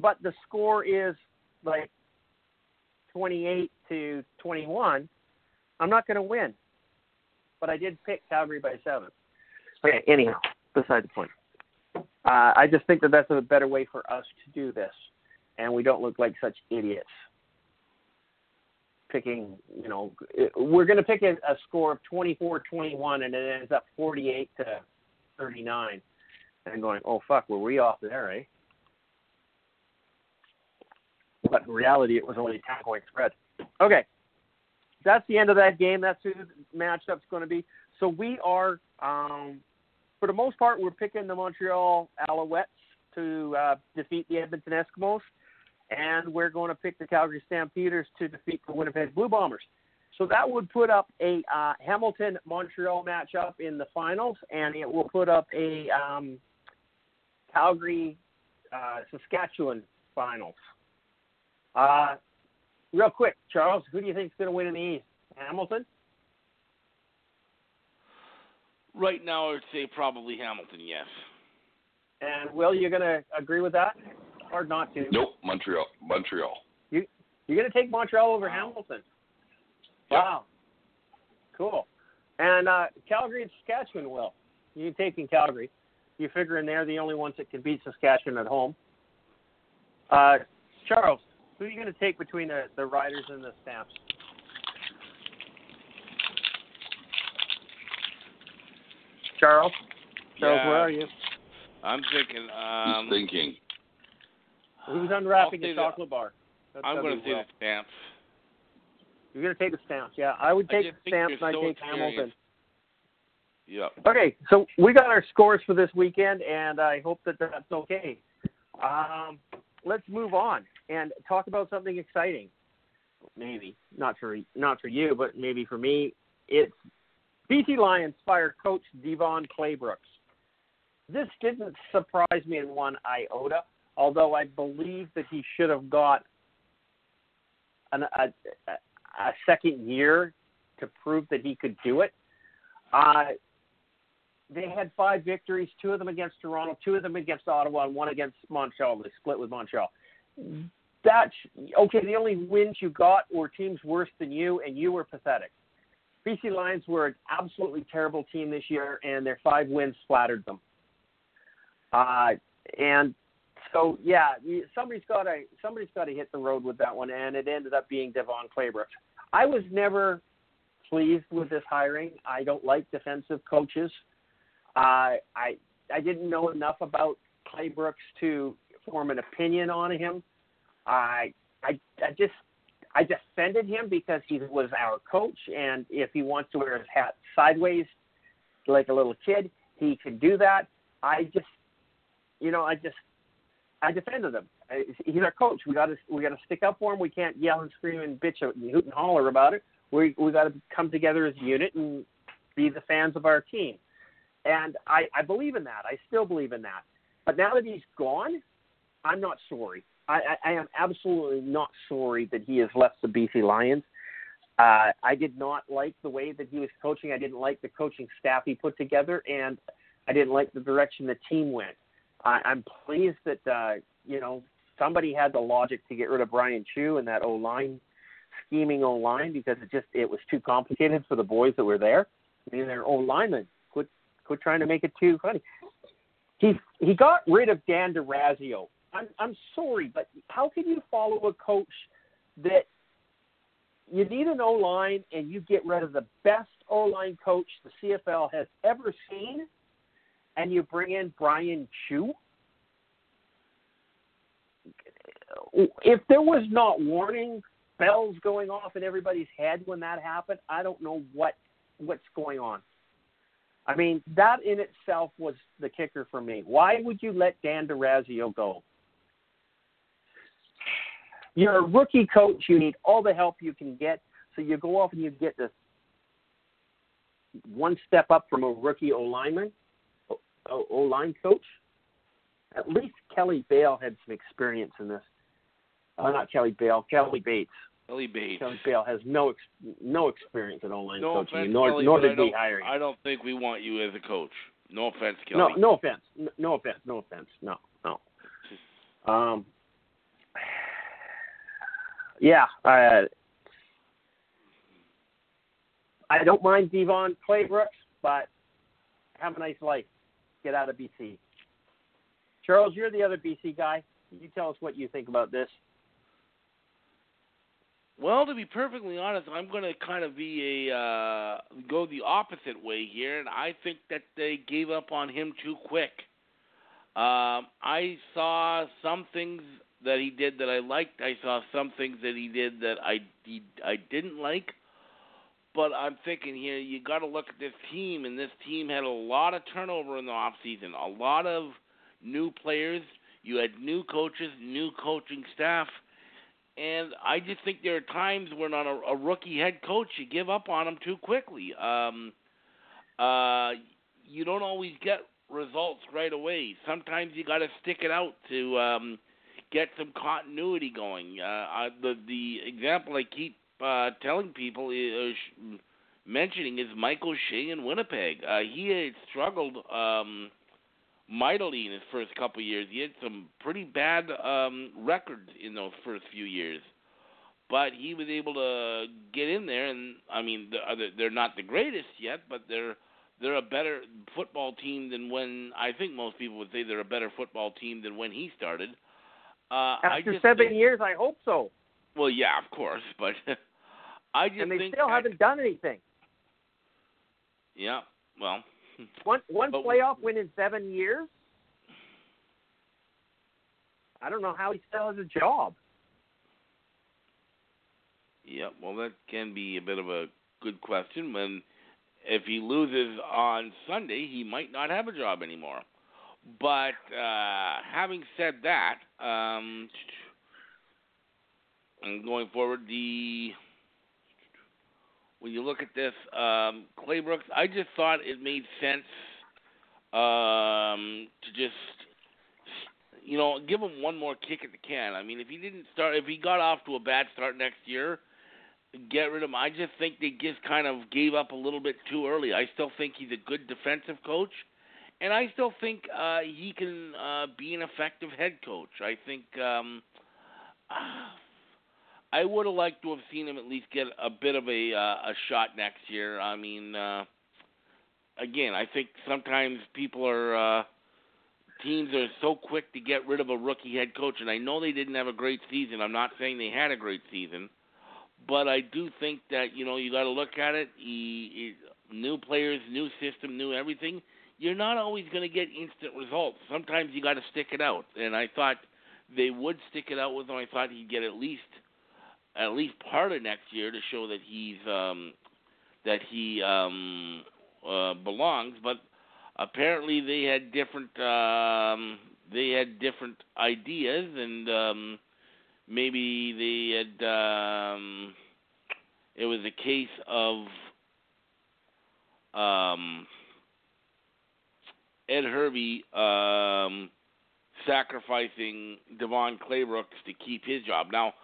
but the score is like twenty-eight to twenty-one, I'm not going to win. But I did pick Calgary by seven. Okay. Anyhow, beside the point. Uh, I just think that that's a better way for us to do this, and we don't look like such idiots. Picking, you know, we're going to pick a, a score of 24-21, and it ends up 48 to 39 and going, oh fuck, were we off there, eh? But in reality, it was only a 10 point spread. Okay, that's the end of that game. That's who the matchup's going to be. So we are, um, for the most part, we're picking the Montreal Alouettes to uh, defeat the Edmonton Eskimos, and we're going to pick the Calgary Stampeders to defeat the Winnipeg Blue Bombers. So that would put up a uh, Hamilton Montreal matchup in the finals, and it will put up a um, Calgary uh, Saskatchewan finals. Uh, real quick, Charles, who do you think is going to win in the East? Hamilton? Right now, I would say probably Hamilton. Yes. And Will, you're going to agree with that, or not to? Nope, Montreal. Montreal. You you're going to take Montreal over Hamilton? Yep. Wow. Cool. And uh, Calgary and Saskatchewan, Will. You're taking Calgary. You figuring they're the only ones that can beat Saskatchewan at home. Uh, Charles, who are you going to take between the, the Riders and the Stamps? Charles? Charles, Yeah. where are you? I'm thinking. Um, He's thinking. Who's unwrapping I'll say the the- chocolate bar? That's I'm going to say Will. the Stamps. You're going to take the Stamps, yeah. I would take just the Stamps they're and I'd so take Hamilton. Yep. Okay, so we got our scores for this weekend, and I hope that that's okay. Um, let's move on and talk about something exciting. Maybe not for not for you, but maybe for me. It's BC Lions fire coach Devon Claybrooks. This didn't surprise me in one iota, although I believe that he should have got an, a, a second year to prove that he could do it. Uh, they had five victories, two of them against Toronto, two of them against Ottawa, and one against Montreal. They split with Montreal. That's okay. The only wins you got were teams worse than you, and you were pathetic. BC Lions were an absolutely terrible team this year, and their five wins flattered them. Uh, and so, yeah, somebody's got to somebody's got to hit the road with that one, and it ended up being Devon Claybrooks. I was never pleased with this hiring. I don't like defensive coaches. Uh, I I didn't know enough about Claybrooks to form an opinion on him. I I I just I defended him because he was our coach, and if he wants to wear his hat sideways like a little kid, he can do that. I just, you know, I just I defended him. He's our coach. We got to we got to stick up for him. We can't yell and scream and bitch and hoot and holler about it. We we got to come together as a unit and be the fans of our team. And I, I believe in that. I still believe in that. But now that he's gone, I'm not sorry. I, I, I am absolutely not sorry that he has left the BC Lions. Uh, I did not like the way that he was coaching. I didn't like the coaching staff he put together, and I didn't like the direction the team went. I, I'm pleased that uh, you know somebody had the logic to get rid of Brian Chiu and that O line scheming O line because it just it was too complicated for the boys that were there. I mean, they're O linemen. Quit trying to make it too funny. He he got rid of Dan Dorazio I'm I'm sorry, but how can you follow a coach that you need an O line and you get rid of the best O line coach the CFL has ever seen, and you bring in Brian Chiu? If there was not warning bells going off in everybody's head when that happened, I don't know what what's going on. I mean, that in itself was the kicker for me. Why would you let Dan Dorazio go? You're a rookie coach. You need all the help you can get. So you go off and you get this one step up from a rookie O lineman, O line coach. At least Kelly Bale had some experience in this. Uh, not Kelly Bale, Kelly Bates. Kelly Bates. Kelly Bale has no ex- no experience in O line no coaching, offense, nor Kelly, nor did I we don't- hire him. I don't think we want you as a coach. No offense, Kelly. No, no offense. No, no offense. No offense. No, no. Um, yeah, uh, I don't mind Devon Claybrooks, but have a nice life. Get out of BC. Charles, you're the other BC guy. Can you tell us what you think about this. Well, to be perfectly honest, I'm going to kind of be a uh, go the opposite way here, and I think that they gave up on him too quick. Um, I saw some things that he did that I liked. I saw some things that he did that I he, I didn't like. But I'm thinking here, you got to look at this team, and this team had a lot of turnover in the off season, a lot of new players. You had new coaches, new coaching staff, and I just think there are times when on a, a rookie head coach you give up on him too quickly. Um, uh, you don't always get results right away. Sometimes you got to stick it out to um, get some continuity going. Uh, I, the the example I keep uh, telling people is uh, mentioning is Mike O'Shea in Winnipeg. Uh, he had struggled um, mightily in his first couple of years. He had some pretty bad um, records in those first few years, but he was able to get in there. And I mean, they're, they're not the greatest yet, but they're they're a better football team than when I think most people would say they're a better football team than when he started. Uh, I After seven years, I hope so. Well, yeah, of course, but I just And they still that- haven't done anything. Yeah, well, One one But- playoff win in seven years. I don't know how he still has a job. yeah, well, that can be a bit of a good question when if he loses on Sunday, he might not have a job anymore. But uh, having said that, um, and going forward, the when you look at this, um, Claybrooks, I just thought it made sense um, to just you know give him one more kick at the can. I mean, if he didn't start, if he got off to a bad start next year, get rid of him. I just think they just kind of gave up a little bit too early. I still think he's a good defensive coach, and I still think uh, he can uh, be an effective head coach. I think. Um, I would have liked to have seen him at least get a bit of a uh, a shot next year. I mean, uh, again, I think sometimes people are uh, teams are so quick to get rid of a rookie head coach, and I know they didn't have a great season. I'm not saying they had a great season, but I do think that you know you got to look at it. He, he, new players, new system, new everything. You're not always going to get instant results. Sometimes you got to stick it out, and I thought they would stick it out with him. I thought he'd get at least at least part of next year to show that he's um, that he um, uh, belongs. But apparently they had different um, they had different ideas, and um, maybe they had um, it was a case of um, Ed Hervey um, sacrificing Devon Claybrooks to keep his job. Now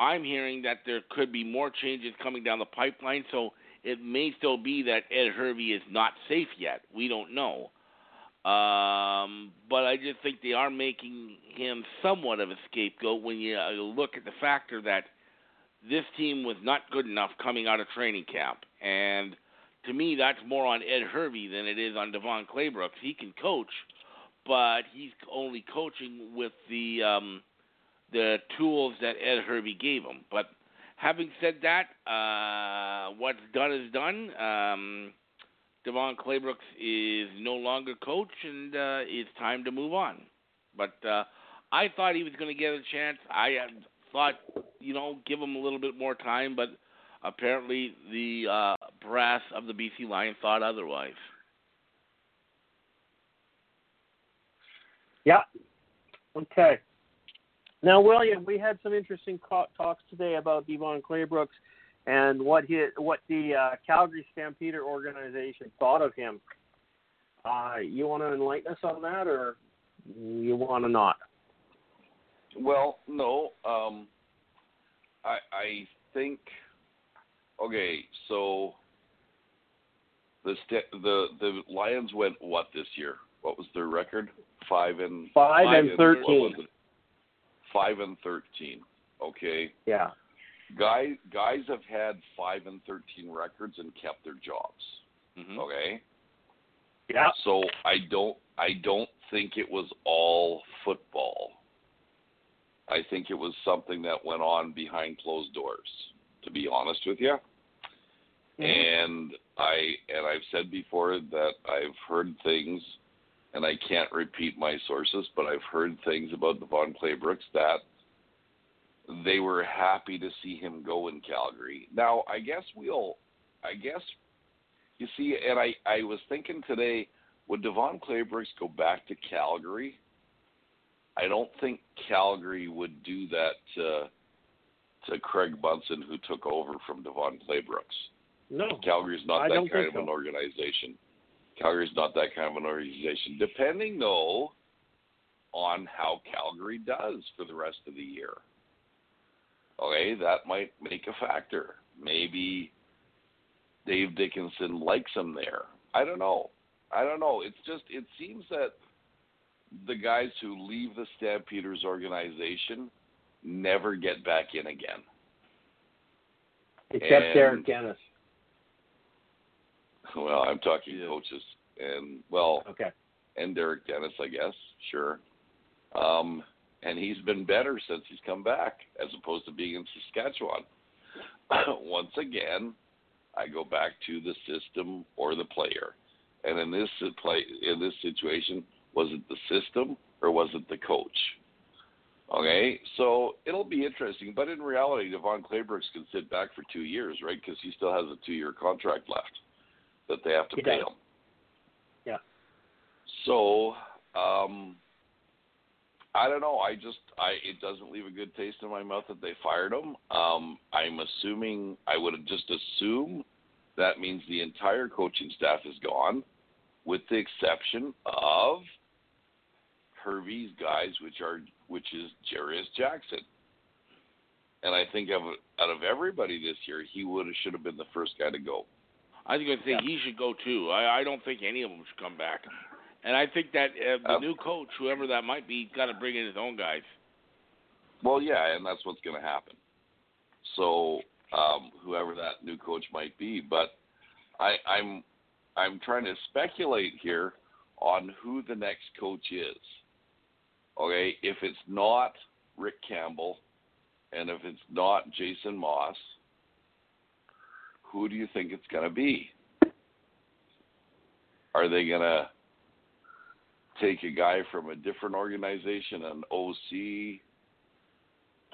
I'm hearing that there could be more changes coming down the pipeline, so it may still be that Ed Hervey is not safe yet. We don't know. Um, but I just think they are making him somewhat of a scapegoat when you uh, look at the factor that this team was not good enough coming out of training camp. And to me, that's more on Ed Hervey than it is on Devon Claybrooks. He can coach, but he's only coaching with the um, the tools that Ed Hervey gave him. But having said that, uh, what's done is done. Um, Devon Claybrooks is no longer coach, and uh, it's time to move on. But uh, I thought he was going to get a chance. I thought, you know, give him a little bit more time, but apparently the uh, brass of the BC Lions thought otherwise. Yeah. Okay. Now, William, we had some interesting talks today about Devon Claybrooks and what he, what the uh, Calgary Stampeder organization thought of him. Uh, you want to enlighten us on that, or you want to not? Well, no. Um, I I think okay. So the st- the the Lions went what this year? What was their record? Five and five, and, and thirteen five and thirteen. Okay. Yeah. Guys, guys have had five and thirteen records and kept their jobs. Mm-hmm. Okay. Yeah. So I don't, I don't think it was all football. I think it was something that went on behind closed doors. To be honest with you. Mm-hmm. And I and I've said before that I've heard things and I can't repeat my sources, but I've heard things about the Devon Claybrooks that they were happy to see him go in Calgary. Now, I guess we'll, I guess, you see, and I, I was thinking today, would Devon Claybrooks go back to Calgary? I don't think Calgary would do that to, to Craig Bunson, who took over from Devon Claybrooks. No, Calgary's not I that kind of so. an organization. Calgary's not that kind of an organization. Depending though on how Calgary does for the rest of the year. Okay, that might make a factor. Maybe Dave Dickenson likes him there. I don't know. I don't know. It's just it seems that the guys who leave the Stampeders organization never get back in again. Except and, Derek Dennis. Well, I'm talking yeah. coaches and well, okay, and Derek Dennis, I guess, sure. Um, and he's been better since he's come back, as opposed to being in Saskatchewan. Once again, I go back to the system or the player, and in this play, in this situation, was it the system or was it the coach? Okay, so it'll be interesting. But in reality, Devon Claybrooks can sit back for two years, right? Because he still has a two-year contract left. That they have to pay does. him. Yeah. So, um, I don't know. I just I it doesn't leave a good taste in my mouth that they fired him. Um, I'm assuming I would just assume that means the entire coaching staff is gone, with the exception of Hervey's guys, which are which is Jarious Jackson. And I think of out of everybody this year, he would have should have been the first guy to go. I think I'd say he should go too. I, I don't think any of them should come back. And I think that uh, the Um, new coach, whoever that might be, got to bring in his own guys. Well, yeah, and that's what's going to happen. So, um, whoever that new coach might be, but I, I'm I'm trying to speculate here on who the next coach is. Okay, if it's not Rick Campbell, and if it's not Jason Moss, who do you think it's going to be? Are they going to take a guy from a different organization, an OC?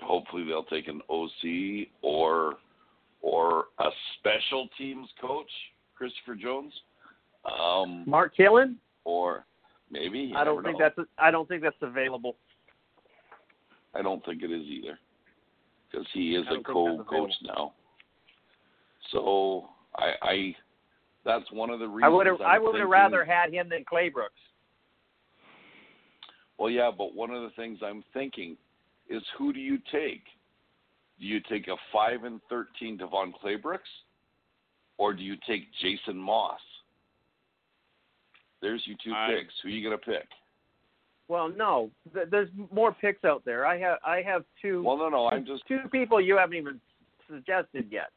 Hopefully, they'll take an OC or or a special teams coach, Christopher Jones, um, Mark Kilam? or maybe I don't think know. that's I don't think that's available. I don't think it is either, because he is a co-coach now. So I, I that's one of the reasons I would have I'm I would have rather had him than Claybrooks. Well, yeah, but one of the things I'm thinking is who do you take? Do you take a five and thirteen Devon Claybrooks, or do you take Jason Moss? There's your two I- picks. Who are you gonna pick? Well, no, th- there's more picks out there. I have I have two Well, no, no. I'm just two people you haven't even suggested yet.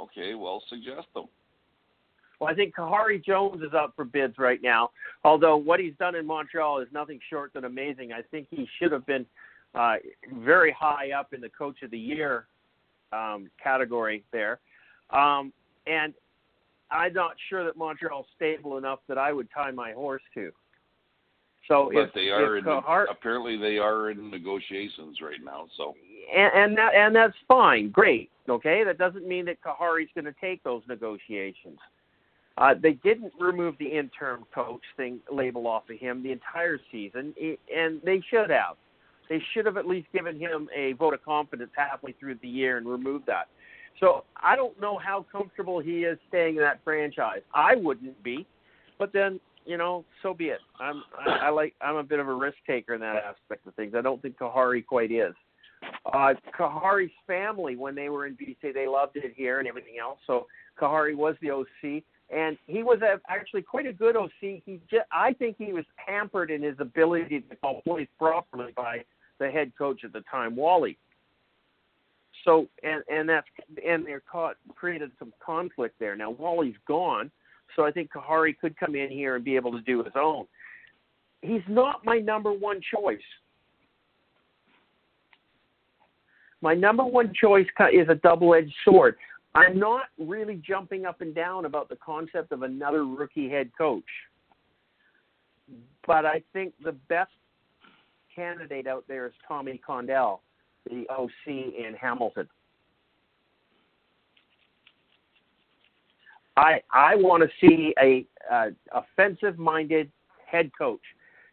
Okay. Well, suggest them. Well, I think Khari Jones is up for bids right now. Although what he's done in Montreal is nothing short than amazing. I think he should have been uh, very high up in the Coach of the Year um, category there. Um, and I'm not sure that Montreal's stable enough that I would tie my horse to. So But if, they are if in Kahar- apparently they are in negotiations right now. So and, and that and that's fine, great. Okay, that doesn't mean that Khari's going to take those negotiations. Uh, they didn't remove the interim coach thing label off of him the entire season, and they should have. They should have at least given him a vote of confidence halfway through the year and removed that. So I don't know how comfortable he is staying in that franchise. I wouldn't be, but then you know, so be it. I'm I, I like I'm a bit of a risk taker in that aspect of things. I don't think Khari quite is. Uh, Khari's family, when they were in BC, they loved it here and everything else. So Khari was the OC, and he was a, actually quite a good OC. He just, I think he was hampered in his ability to call plays properly by the head coach at the time, Wally. So and and that's and they're caught created some conflict there. Now Wally's gone, so I think Khari could come in here and be able to do his own. He's not my number one choice. My number one choice is a double-edged sword. I'm not really jumping up and down about the concept of another rookie head coach. But I think the best candidate out there is Tommy Condell, the OC in Hamilton. I I want to see a uh, offensive-minded head coach.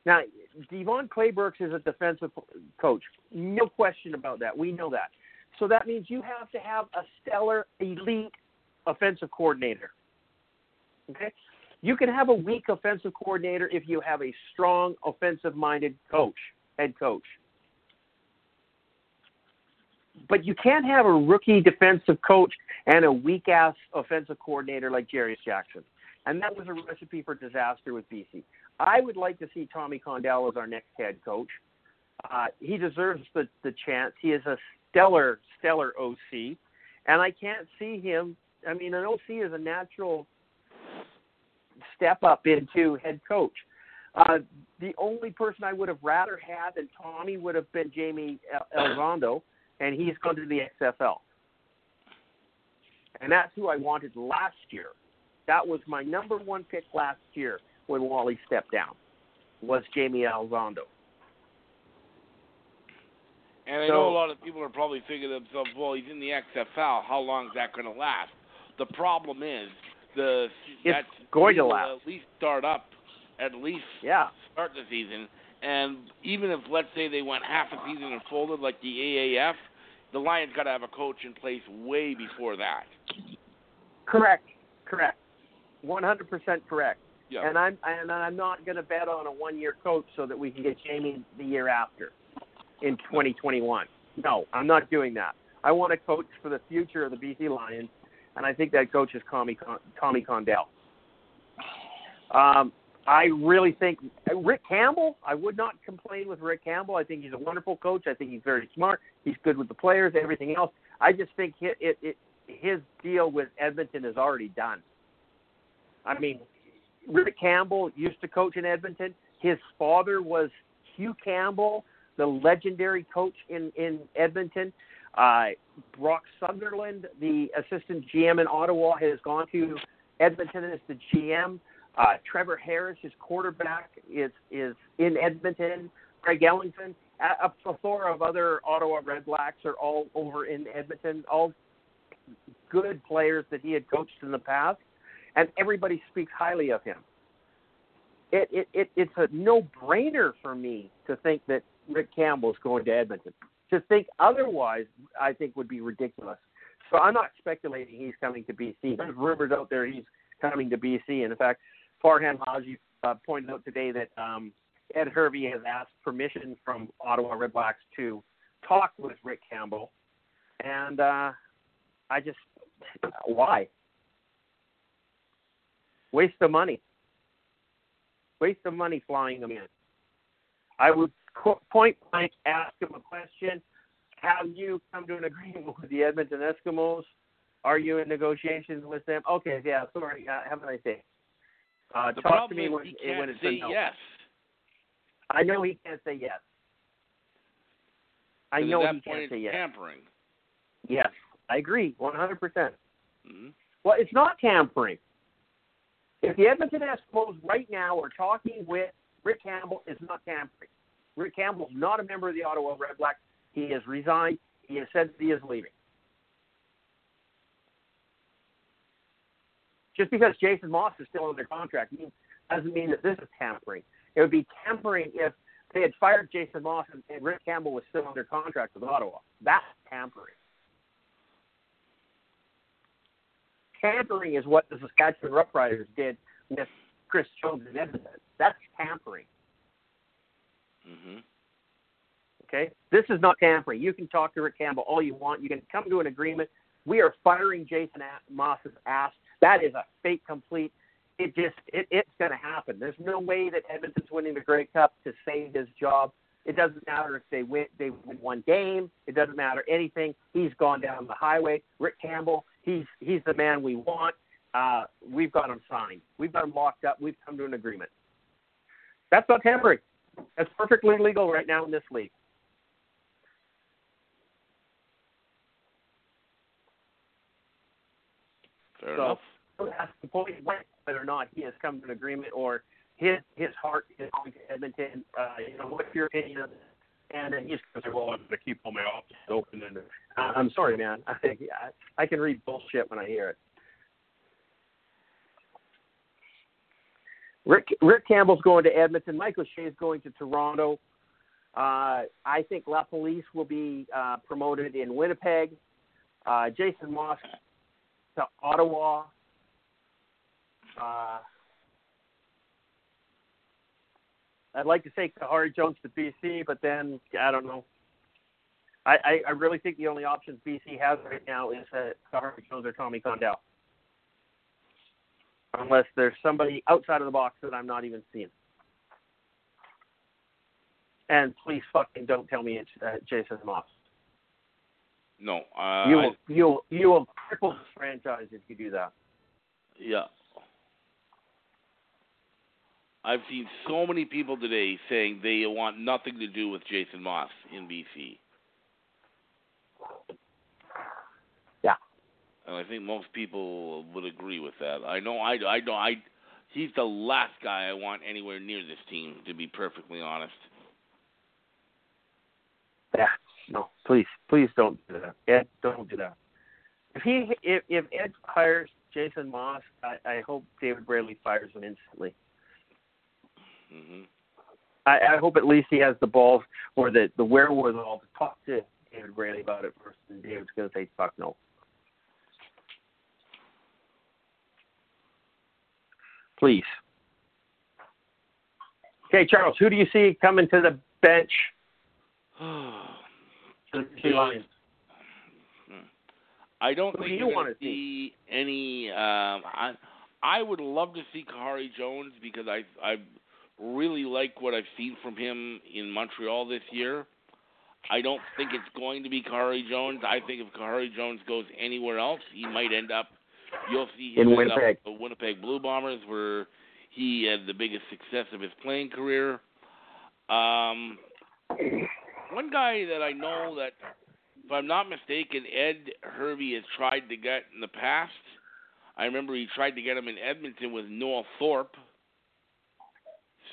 Now, Devon Claybrooks is a defensive coach, no question about that. We know that. So that means you have to have a stellar, elite offensive coordinator. Okay, you can have a weak offensive coordinator if you have a strong offensive-minded coach, head coach. But you can't have a rookie defensive coach and a weak ass offensive coordinator like Jarious Jackson. And that was a recipe for disaster with BC. I would like to see Tommy Condell as our next head coach. Uh, he deserves the, the chance. He is a stellar, stellar OC. And I can't see him. I mean, an OC is a natural step up into head coach. Uh, the only person I would have rather had than Tommy would have been Jamie El- Elizondo, and he's gone to the XFL. And that's who I wanted last year. That was my number one pick last year when Wally stepped down, was Jamie Elizondo. And I So- know a lot of people are probably thinking to themselves, well, he's in the XFL. How long is that going to last? The problem is the It's that going to last. at least start up, at least Yeah. start the season. And even if let's say they went half a season and folded like the AAF, the Lions got to have a coach in place way before that. Correct. Correct. One hundred percent correct. Yeah. And I'm and I'm not going to bet on a one year coach so that we can get Jamie the year after, in 2021. No, I'm not doing that. I want a coach for the future of the BC Lions, and I think that coach is Tommy Con- Tommy Condell. Um, I really think Rick Campbell. I would not complain with Rick Campbell. I think he's a wonderful coach. I think he's very smart. He's good with the players. Everything else. I just think it, it, it his deal with Edmonton is already done. I mean, Rick Campbell used to coach in Edmonton. His father was Hugh Campbell, the legendary coach in in Edmonton. Uh, Brock Sunderland, the assistant GM in Ottawa, has gone to Edmonton as the GM. Uh, Trevor Harris, his quarterback, is is in Edmonton. Greg Ellingson, a, a plethora of other Ottawa Redblacks are all over in Edmonton. All good players that he had coached in the past, and everybody speaks highly of him. It, it, it it's a no-brainer for me to think that Rick Campbell is going to Edmonton. To think otherwise, I think would be ridiculous. So I'm not speculating he's coming to BC. There's rumors out there he's coming to BC, and in fact, Farhan Lalji uh, pointed out today that um, Ed Hervey has asked permission from Ottawa Redblacks to talk with Rick Campbell, and uh, I just why waste of money, waste of money flying them in. I would point blank ask him a question: Have you come to an agreement with the Edmonton Eskimos? Are you in negotiations with them? Okay, yeah, sorry. Uh, have a nice day. Uh, The talk to me when, he can't it's say a no. yes. I know he can't say yes. I know he can't say yes. tampering. Yes, I agree, 100%. hmm Well, it's not tampering. If the Edmonton Eskimos right now are talking with Rick Campbell, it's not tampering. Rick Campbell is not a member of the Ottawa Red Blacks. He has resigned. He has said he is leaving. Just because Jason Moss is still under contract doesn't mean that this is tampering. It would be tampering if they had fired Jason Moss and Rick Campbell was still under contract with Ottawa. That's tampering. Tampering is what the Saskatchewan Roughriders did with Chris Jones in Edmonton. That's tampering. hmm Okay, this is not tampering. You can talk to Rick Campbell all you want. You can come to an agreement. We are firing Jason Moss's ass. That is a fake complete. It just it, it's going to happen. There's no way that Edmonton's winning the Grey Cup to save his job. It doesn't matter if they win they win one game. It doesn't matter anything. He's gone down the highway. Rick Campbell, he's he's the man we want. Uh, we've got him signed. We've got him locked up. We've come to an agreement. That's not tampering. That's perfectly legal right now in this league. Fair So- enough. That's the point whether or not he has come to an agreement or his his heart is going to Edmonton. Uh, you know, what's your opinion on this? And then he's going to say, well, I'm going to keep all my options open. And uh, I'm sorry, man. I, I can read bullshit when I hear it. Rick Rick Campbell's going to Edmonton. Mike O'Shea is going to Toronto. Uh, I think LaPolice will be uh, promoted in Winnipeg. Uh, Jason Moss to Ottawa. Uh, I'd like to say Khari Jones to BC, but then I don't know. I, I, I really think the only options BC has right now is uh, Khari Jones or Tommy Condell. Unless there's somebody outside of the box that I'm not even seeing. And please fucking don't tell me it's uh, Jason Moss. No. Uh, you I- will you will you will cripple this franchise if you do that. Yeah. I've seen so many people today saying they want nothing to do with Jason Moss in BC. Yeah. And I think most people would agree with that. I know I I don't I he's the last guy I want anywhere near this team to be perfectly honest. Yeah. No, please, please don't do that. Ed, don't do that. If he if if Ed hires Jason Moss, I, I hope David Braley fires him instantly. hmm I, I hope at least he has the balls or the the wherewithal to talk to David Braley about it first, and David's going to say fuck no. Please. Okay, Charles, who do you see coming to the bench Lions? I don't Who think do you wanna gonna see any. Um, I I would love to see Khari Jones because I I really like what I've seen from him in Montreal this year. I don't think it's going to be Khari Jones. I think if Khari Jones goes anywhere else, he might end up. You'll see him In end up Winnipeg. with the Winnipeg Blue Bombers, where he had the biggest success of his playing career. Um, one guy that I know that, if I'm not mistaken, Ed Hervey has tried to get in the past. I remember he tried to get him in Edmonton with Noel Thorpe.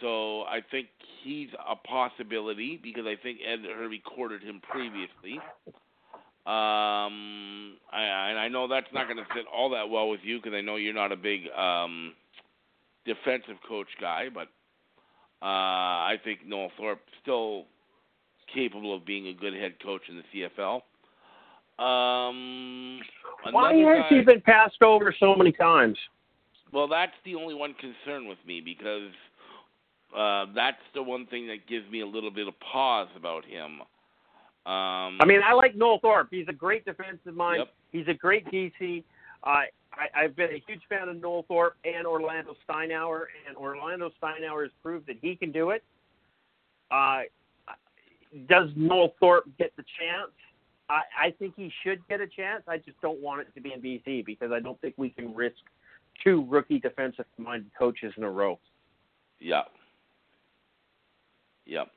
So I think he's a possibility because I think Ed Hervey courted him previously. Um, I, and I know that's not going to fit all that well with you because I know you're not a big um, defensive coach guy, but uh, I think Noel Thorpe still capable of being a good head coach in the CFL. Um, Why has guy- he been passed over so many times? well, that's the only one concern with me because uh, that's the one thing that gives me a little bit of pause about him. Um, I mean, I like Noel Thorpe. He's a great defensive mind. Yep. He's a great DC. I, I I've been a huge fan of Noel Thorpe and Orlando Steinauer, and Orlando Steinauer has proved that he can do it. Uh, does Noel Thorpe get the chance? I, I think he should get a chance. I just don't want it to be in BC because I don't think we can risk two rookie defensive minded coaches in a row. Yeah. Yep.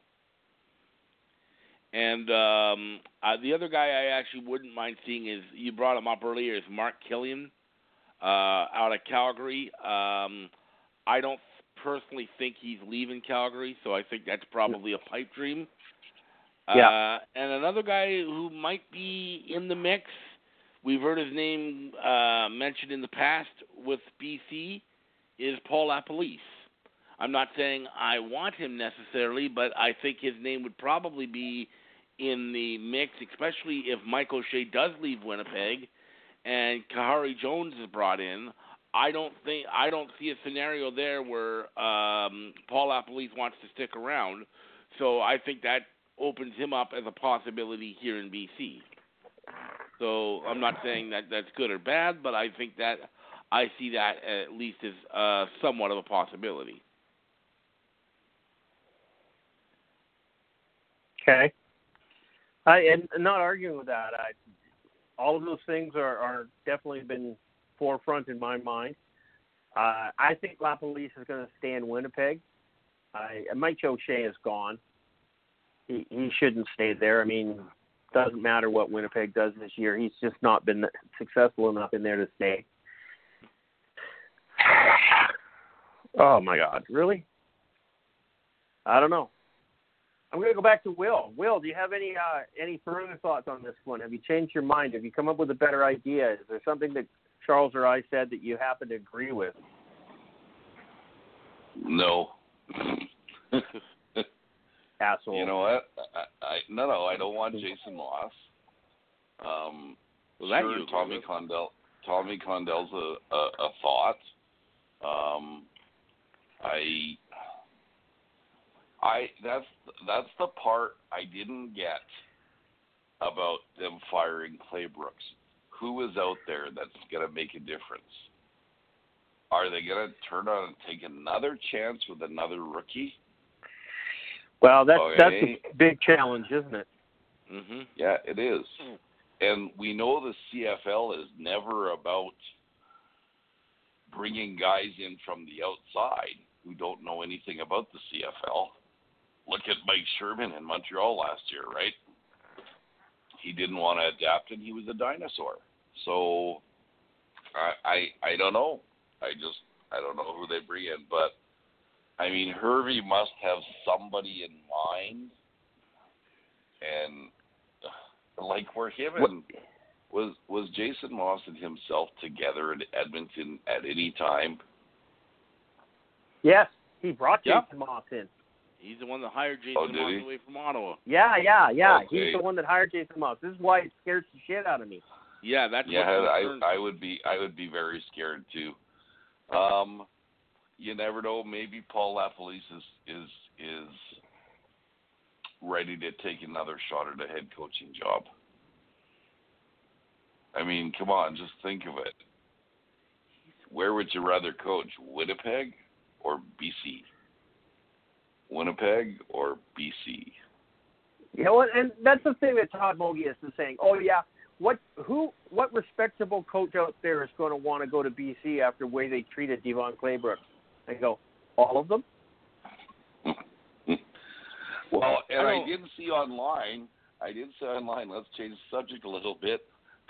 And um, uh, the other guy I actually wouldn't mind seeing is you brought him up earlier is Mark Kilam uh, out of Calgary. Um, I don't personally think he's leaving Calgary, so I think that's probably a pipe dream. Yeah. Uh, and another guy who might be in the mix, we've heard his name uh, mentioned in the past with BC, is Paul LaPolice. I'm not saying I want him necessarily, but I think his name would probably be in the mix, especially if Mike O'Shea does leave Winnipeg and Khari Jones is brought in. I don't think I don't see a scenario there where um, Paul LaPolice wants to stick around. So I think that opens him up as a possibility here in BC. So I'm not saying that that's good or bad, but I think that I see that at least as uh, somewhat of a possibility. Okay. I and not arguing with that. I all of those things are are definitely been forefront in my mind. Uh, I think LaPolice is going to stay in Winnipeg. I, Mike O'Shea is gone. He he shouldn't stay there. I mean, doesn't matter what Winnipeg does this year. He's just not been successful enough in there to stay. Oh my God! Really? I don't know. I'm going to go back to Will. Will, do you have any uh, any further thoughts on this one? Have you changed your mind? Have you come up with a better idea? Is there something that Charles or I said that you happen to agree with? No. Asshole. You know what? I, I no no I don't want Jason Maas. Um, Well, that sure, you Tommy with. Condell. Tommy Condell's a, a, a thought. Um, I I that's that's the part I didn't get about them firing Claybrooks. Who is out there that's going to make a difference? Are they going to turn on and take another chance with another rookie? Well, that's that's a big challenge, isn't it? Mhm. Yeah, it is. And we know the CFL is never about bringing guys in from the outside who don't know anything about the CFL. Look at Mike Sherman in Montreal last year, right? He didn't want to adapt, and he was a dinosaur. So, I I, I don't know. I just I don't know who they bring in, but I mean Hervey must have somebody in mind, and uh, like we're him and Was was Jason Maas and himself together in Edmonton at any time? Yes, he brought. Jason Maas in. He's the one that hired Jason Oh, did Maas he? away from Ottawa. Yeah, yeah, yeah. Okay. He's the one that hired Jason Maas. This is why it scares the shit out of me. Yeah, that's yeah, what I I would be I would be very scared too. Um, you never know. Maybe Paul LaPolice is is is ready to take another shot at a head coaching job. I mean, come on, just think of it. Where would you rather coach, Winnipeg or BC? Winnipeg or BC? You know, what? and that's the thing that Todd Mogius is saying. Oh yeah, what who what respectable coach out there is going to want to go to BC after the way they treated DeVone Claybrook? I go, all of them. Well, and I oh. I don't- did see online. I did see online. Let's change the subject a little bit.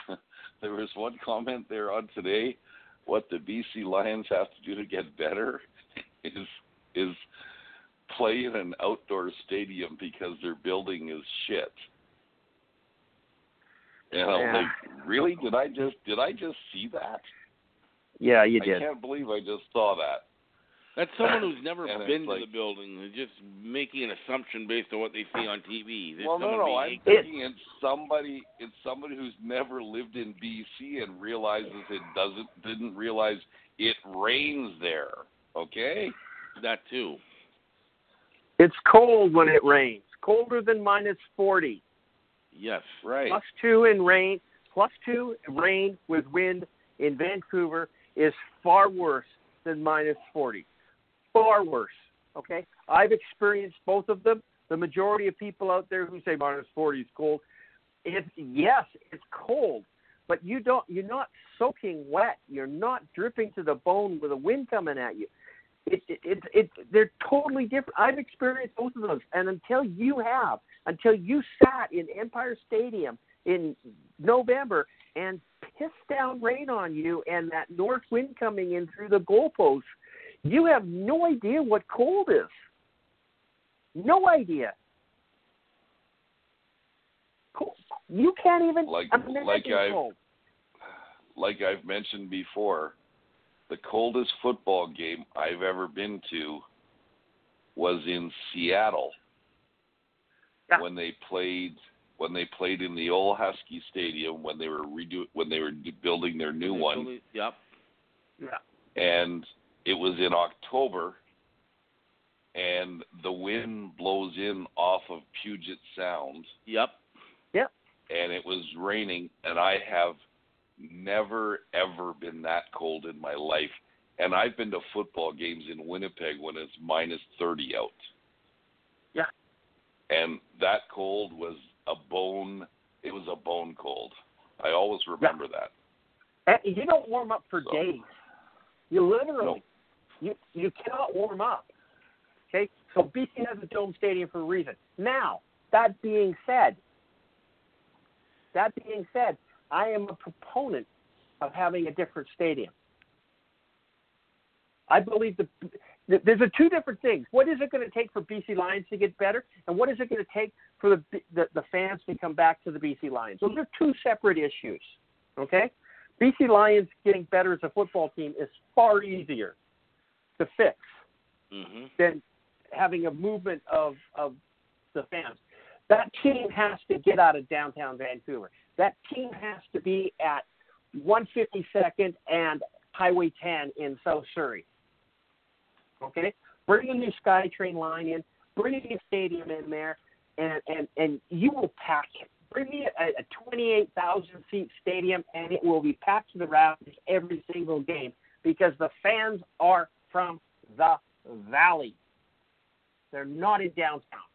there was one comment there on today. What the BC Lions have to do to get better is is play in an outdoor stadium because their building is shit. And I'm Yeah. like, really? Did I just did I just see that? Yeah, you did. I can't believe I just saw that. That's someone who's never And it's been to like- the building and just making an assumption based on what they see on TV. There's Well, no, someone no. I'm being- thinking it's somebody. It's somebody who's never lived in BC and realizes it doesn't. Didn't realize it rains there. Okay. that too. It's cold when it rains. Colder than minus forty. Yes. Right. Plus two in rain. Plus two rain with wind in Vancouver is far worse than minus forty. Far worse. Okay, I've experienced both of them. The majority of people out there who say minus forty is cold, it's yes, it's cold, but you don't. You're not soaking wet. You're not dripping to the bone with a wind coming at you. It, it, it, it, they're totally different. I've experienced both of those, and until you have, until you sat in Empire Stadium in November and pissed down rain on you, and that north wind coming in through the goalposts, you have no idea what cold is. No idea. Cold. You can't even Like- imagine like I've- cold. Like I've mentioned before, the coldest football game I've ever been to was in Seattle Yeah. when they played when they played in the old Husky Stadium when they were redo when they were building their new one. Yep. Yeah. and it was in October, and the wind blows in off of Puget Sound, Yep. and it was raining, and I have never ever been that cold in my life. And I've been to football games in Winnipeg when it's minus 30 out. Yeah. And that cold was a bone, it was a bone cold. I always remember that. And you don't warm up for So- days. You literally, No. you you cannot warm up. Okay, so BC has a dome stadium for a reason. Now, that being said, that being said, I am a proponent of having a different stadium. I believe the th- there's a two different things. What is it going to take for BC Lions to get better, and what is it going to take for the, the the fans to come back to the BC Lions? Those are two separate issues. Okay, BC Lions getting better as a football team is far easier to fix hmm than having a movement of of the fans. That team has to get out of downtown Vancouver. That team has to be at 152nd and Highway 10 in South Surrey. Okay, bring a new SkyTrain line in, bring a new stadium in there, and and and you will pack it. Bring me a, a 28,000 seat stadium, and it will be packed to the rafters every single game because the fans are from the valley. They're not in downtown.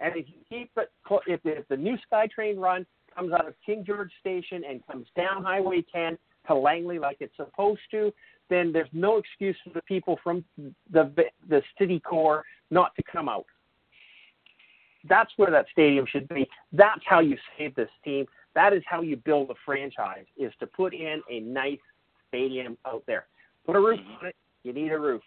And if you keep it, if, if the new SkyTrain run comes out of King George Station and comes down Highway 10 to Langley like it's supposed to, then there's no excuse for the people from the the city core not to come out. That's where that stadium should be. That's how you save this team. That is how you build a franchise: is to put in a nice stadium out there. Put a roof mm-hmm. on it. You need a roof.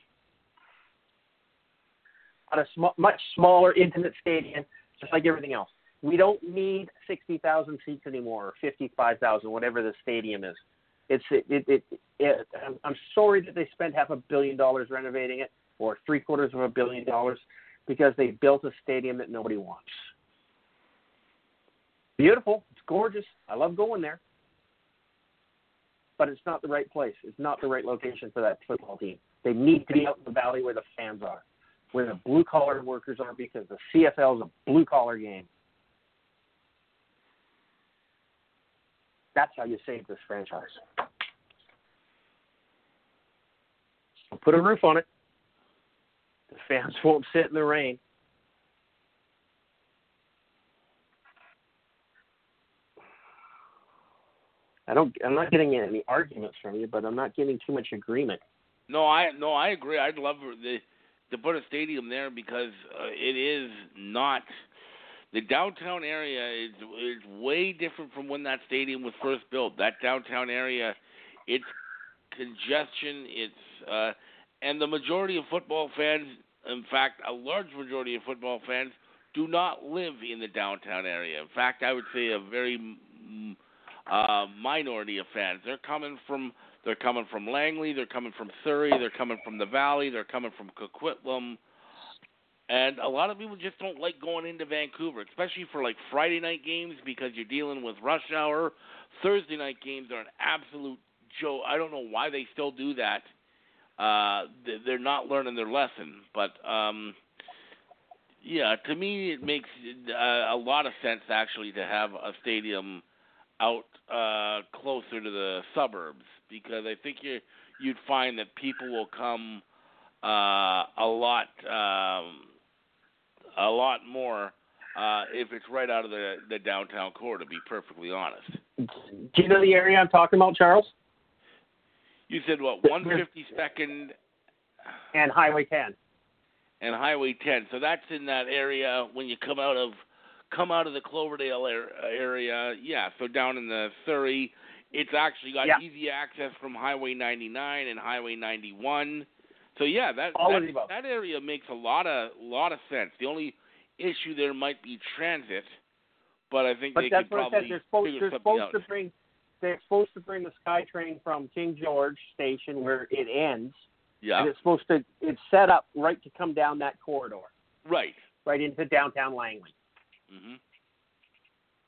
On a sm- much smaller, intimate stadium, just like everything else. We don't need 60,000 seats anymore, or 55,000, whatever the stadium is. It's it, it, it, it I'm- sorry that they spent half a billion dollars renovating it, or three quarters of a billion dollars, because they built a stadium that nobody wants. Beautiful, it's gorgeous. I love going there, but it's not the right place. It's not the right location for that football team. They need to be out in the valley where the fans are, where the blue collar workers are, because the CFL is a blue collar game. That's how you save this franchise. Put a roof on it. The fans won't sit in the rain. I don't. I'm not getting any arguments from you, but I'm not getting too much agreement. No, I no, I agree. I'd love the to put a stadium there because uh, it is not the downtown area is is way different from when that stadium was first built. That downtown area, it's congestion. It's uh, and the majority of football fans, in fact, a large majority of football fans, do not live in the downtown area. In fact, I would say a very uh, minority of fans. They're coming from they're coming from Langley, they're coming from Surrey, they're coming from the Valley, they're coming from Coquitlam. And a lot of people just don't like going into Vancouver, especially for like Friday night games because you're dealing with rush hour. Thursday night games are an absolute joke. I don't know why they still do that. Uh, they- they're not learning their lesson, but um, yeah, to me it makes uh, a lot of sense actually to have a stadium out uh, closer to the suburbs because I think you you'd find that people will come uh, a lot um, a lot more uh, if it's right out of the the downtown core. To be perfectly honest, Do you know the area I'm talking about, Charles? you said what 152nd And Highway 10. and Highway 10. So that's in that area when you come out of come out of the Cloverdale area. Yeah, so down in the Surrey, it's actually got Yeah. easy access from Highway 99 and Highway 91. So yeah, that that, that area makes a lot of lot of sense. The only issue there might be transit, but I think But they that's could what I probably said. They're supposed, they're supposed out. to bring they're supposed to bring the SkyTrain from King George Station where it ends, yeah, and it's supposed to it's set up right to come down that corridor, right. right into downtown Langley. hmm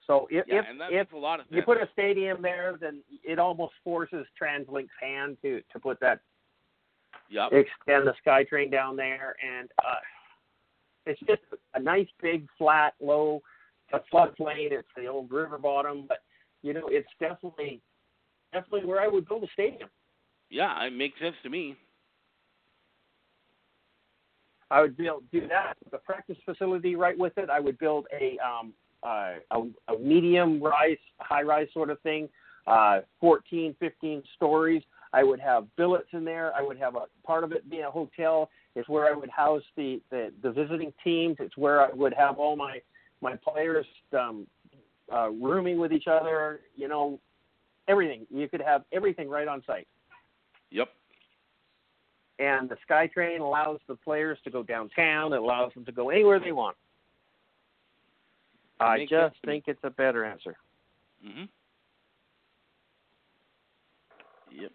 So if Yeah, if, if makes a lot of sense. you put a stadium there, then it almost forces TransLink's hand to to put that yep. extend the SkyTrain down there, and uh, it's just a nice big flat low. A floodplain. It's the old river bottom, but you know it's definitely definitely where I would build a stadium. yeah, it makes sense to me. I would build do that with a practice facility right with it. I would build a um uh, a, a medium rise, high rise sort of thing, uh, 14, 15 stories. I would have billets in there. I would have a part of it be a hotel. It's where I would house the, the, the visiting teams. It's where I would have all my my players um, uh, rooming with each other. You know, everything. You could have everything right on site. Yep. and the SkyTrain allows the players to go downtown. It allows them to go anywhere they want. I sense just think it's a better answer. Mhm. Yep.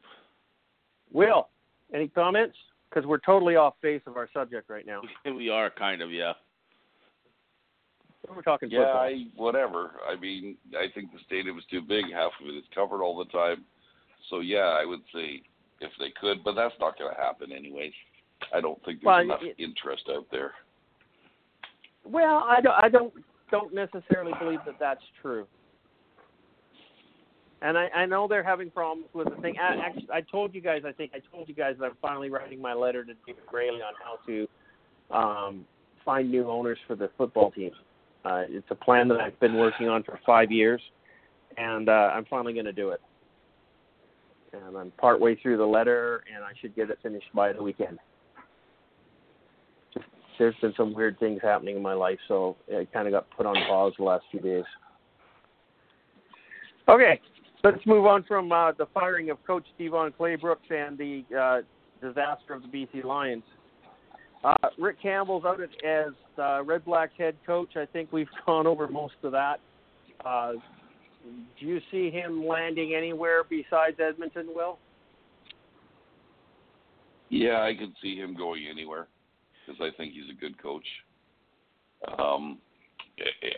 Will, any comments? Because we're totally off base of our subject right now. we are kind of, yeah. We're talking Yeah, football. I whatever. I mean, I think the stadium is too big. Half of it is covered all the time. So yeah, I would say if they could, but that's not going to happen anyways. I don't think there's Well, enough it- interest out there. Well, I don't, I don't, don't necessarily believe that that's true. And I, I know they're having problems with the thing. I, actually, I told you guys. I think I told you guys that I'm finally writing my letter to David Braley on how to um, find new owners for the football team. Uh, it's a plan that I've been working on for five years, and uh, I'm finally going to do it. And I'm partway through the letter, and I should get it finished by the weekend there's been some weird things happening in my life, so it kind of got put on pause the last few days. Okay, let's move on from uh, the firing of Coach DeVone Claybrooks and the uh, disaster of the BC Lions. Uh, Rick Campbell's out as uh, Red Black's head coach. I think we've gone over most of that. Uh, do you see him landing anywhere besides Edmonton, Will? Yeah, I could see him going anywhere because I think he's a good coach. Um, yeah,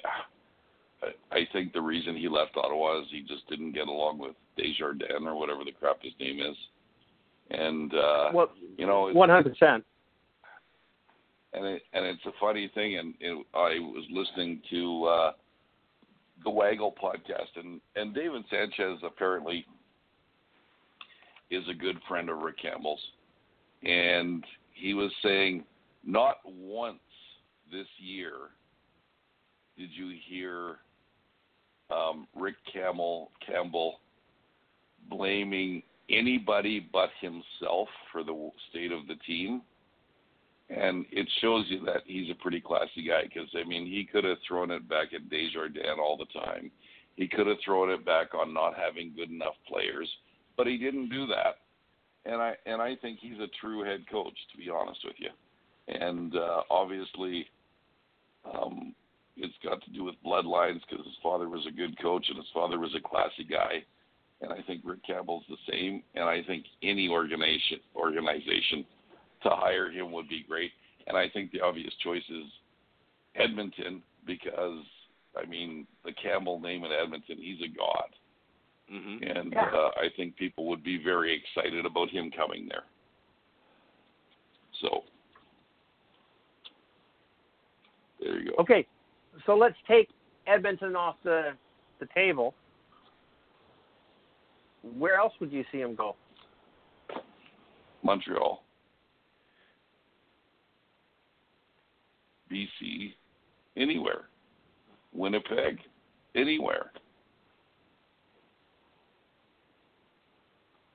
I think the reason he left Ottawa is he just didn't get along with Desjardins or whatever the crap his name is, and uh, well, you know, one hundred percent. And it, and it's a funny thing, and it, I was listening to uh, the Waggle podcast, and and David Sanchez apparently is a good friend of Rick Campbell's and he was saying not once this year did you hear um, Rick Campbell Campbell blaming anybody but himself for the state of the team. And it shows you that he's a pretty classy guy because I mean he could have thrown it back at Desjardins all the time. He could have thrown it back on not having good enough players, but he didn't do that and I and I think he's a true head coach, to be honest with you. And uh, obviously, um, it's got to do with bloodlines because his father was a good coach and his father was a classy guy. And I think Rick Campbell's the same. And I think any organization organization to hire him would be great. And I think the obvious choice is Edmonton because I mean the Campbell name in Edmonton, he's a god. Mm-hmm. And Yeah. uh, I think people would be very excited about him coming there. So there you go. Okay, so let's take Edmonton off the the table. Where else would you see him go? Montreal, BC, anywhere, Winnipeg, anywhere.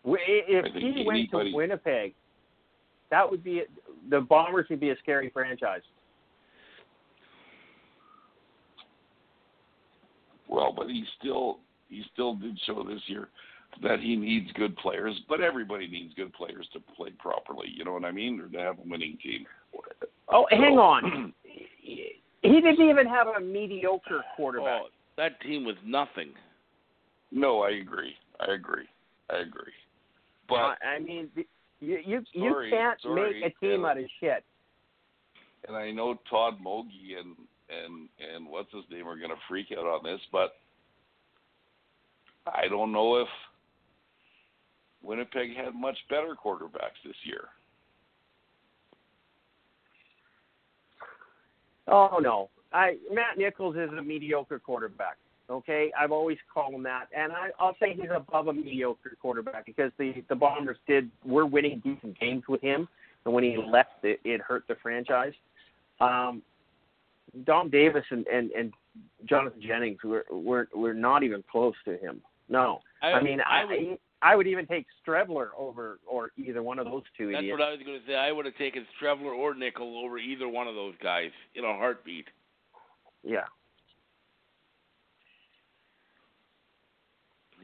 If he went anybody- to Winnipeg, that would be the Bombers would be a scary franchise. Well, but he still he still did show this year that he needs good players, but everybody needs good players to play properly. You know what I mean, or to have a winning team. Oh, hang on. He didn't even have a mediocre quarterback. Oh, that team was nothing. No, I agree. I agree. I agree. But I mean, you you you can't sorry, make a team yeah. out of shit. and I know Todd Mogi and and and what's his name are going to freak out on this, but I don't know if Winnipeg had much better quarterbacks this year. Oh no, I Matt Nichols is a mediocre quarterback. Okay, I've always called him that, and I, I'll say he's above a mediocre quarterback because the the Bombers did were winning decent games with him, and when he left, it, it hurt the franchise. Um, Dom Davis and, and and Jonathan Jennings were were were not even close to him. No, I, mean I, I would, I would even take Streveler over or either one of those two that's idiots. what I was going to say. I would have taken Streveler or Nickel over either one of those guys in a heartbeat. Yeah.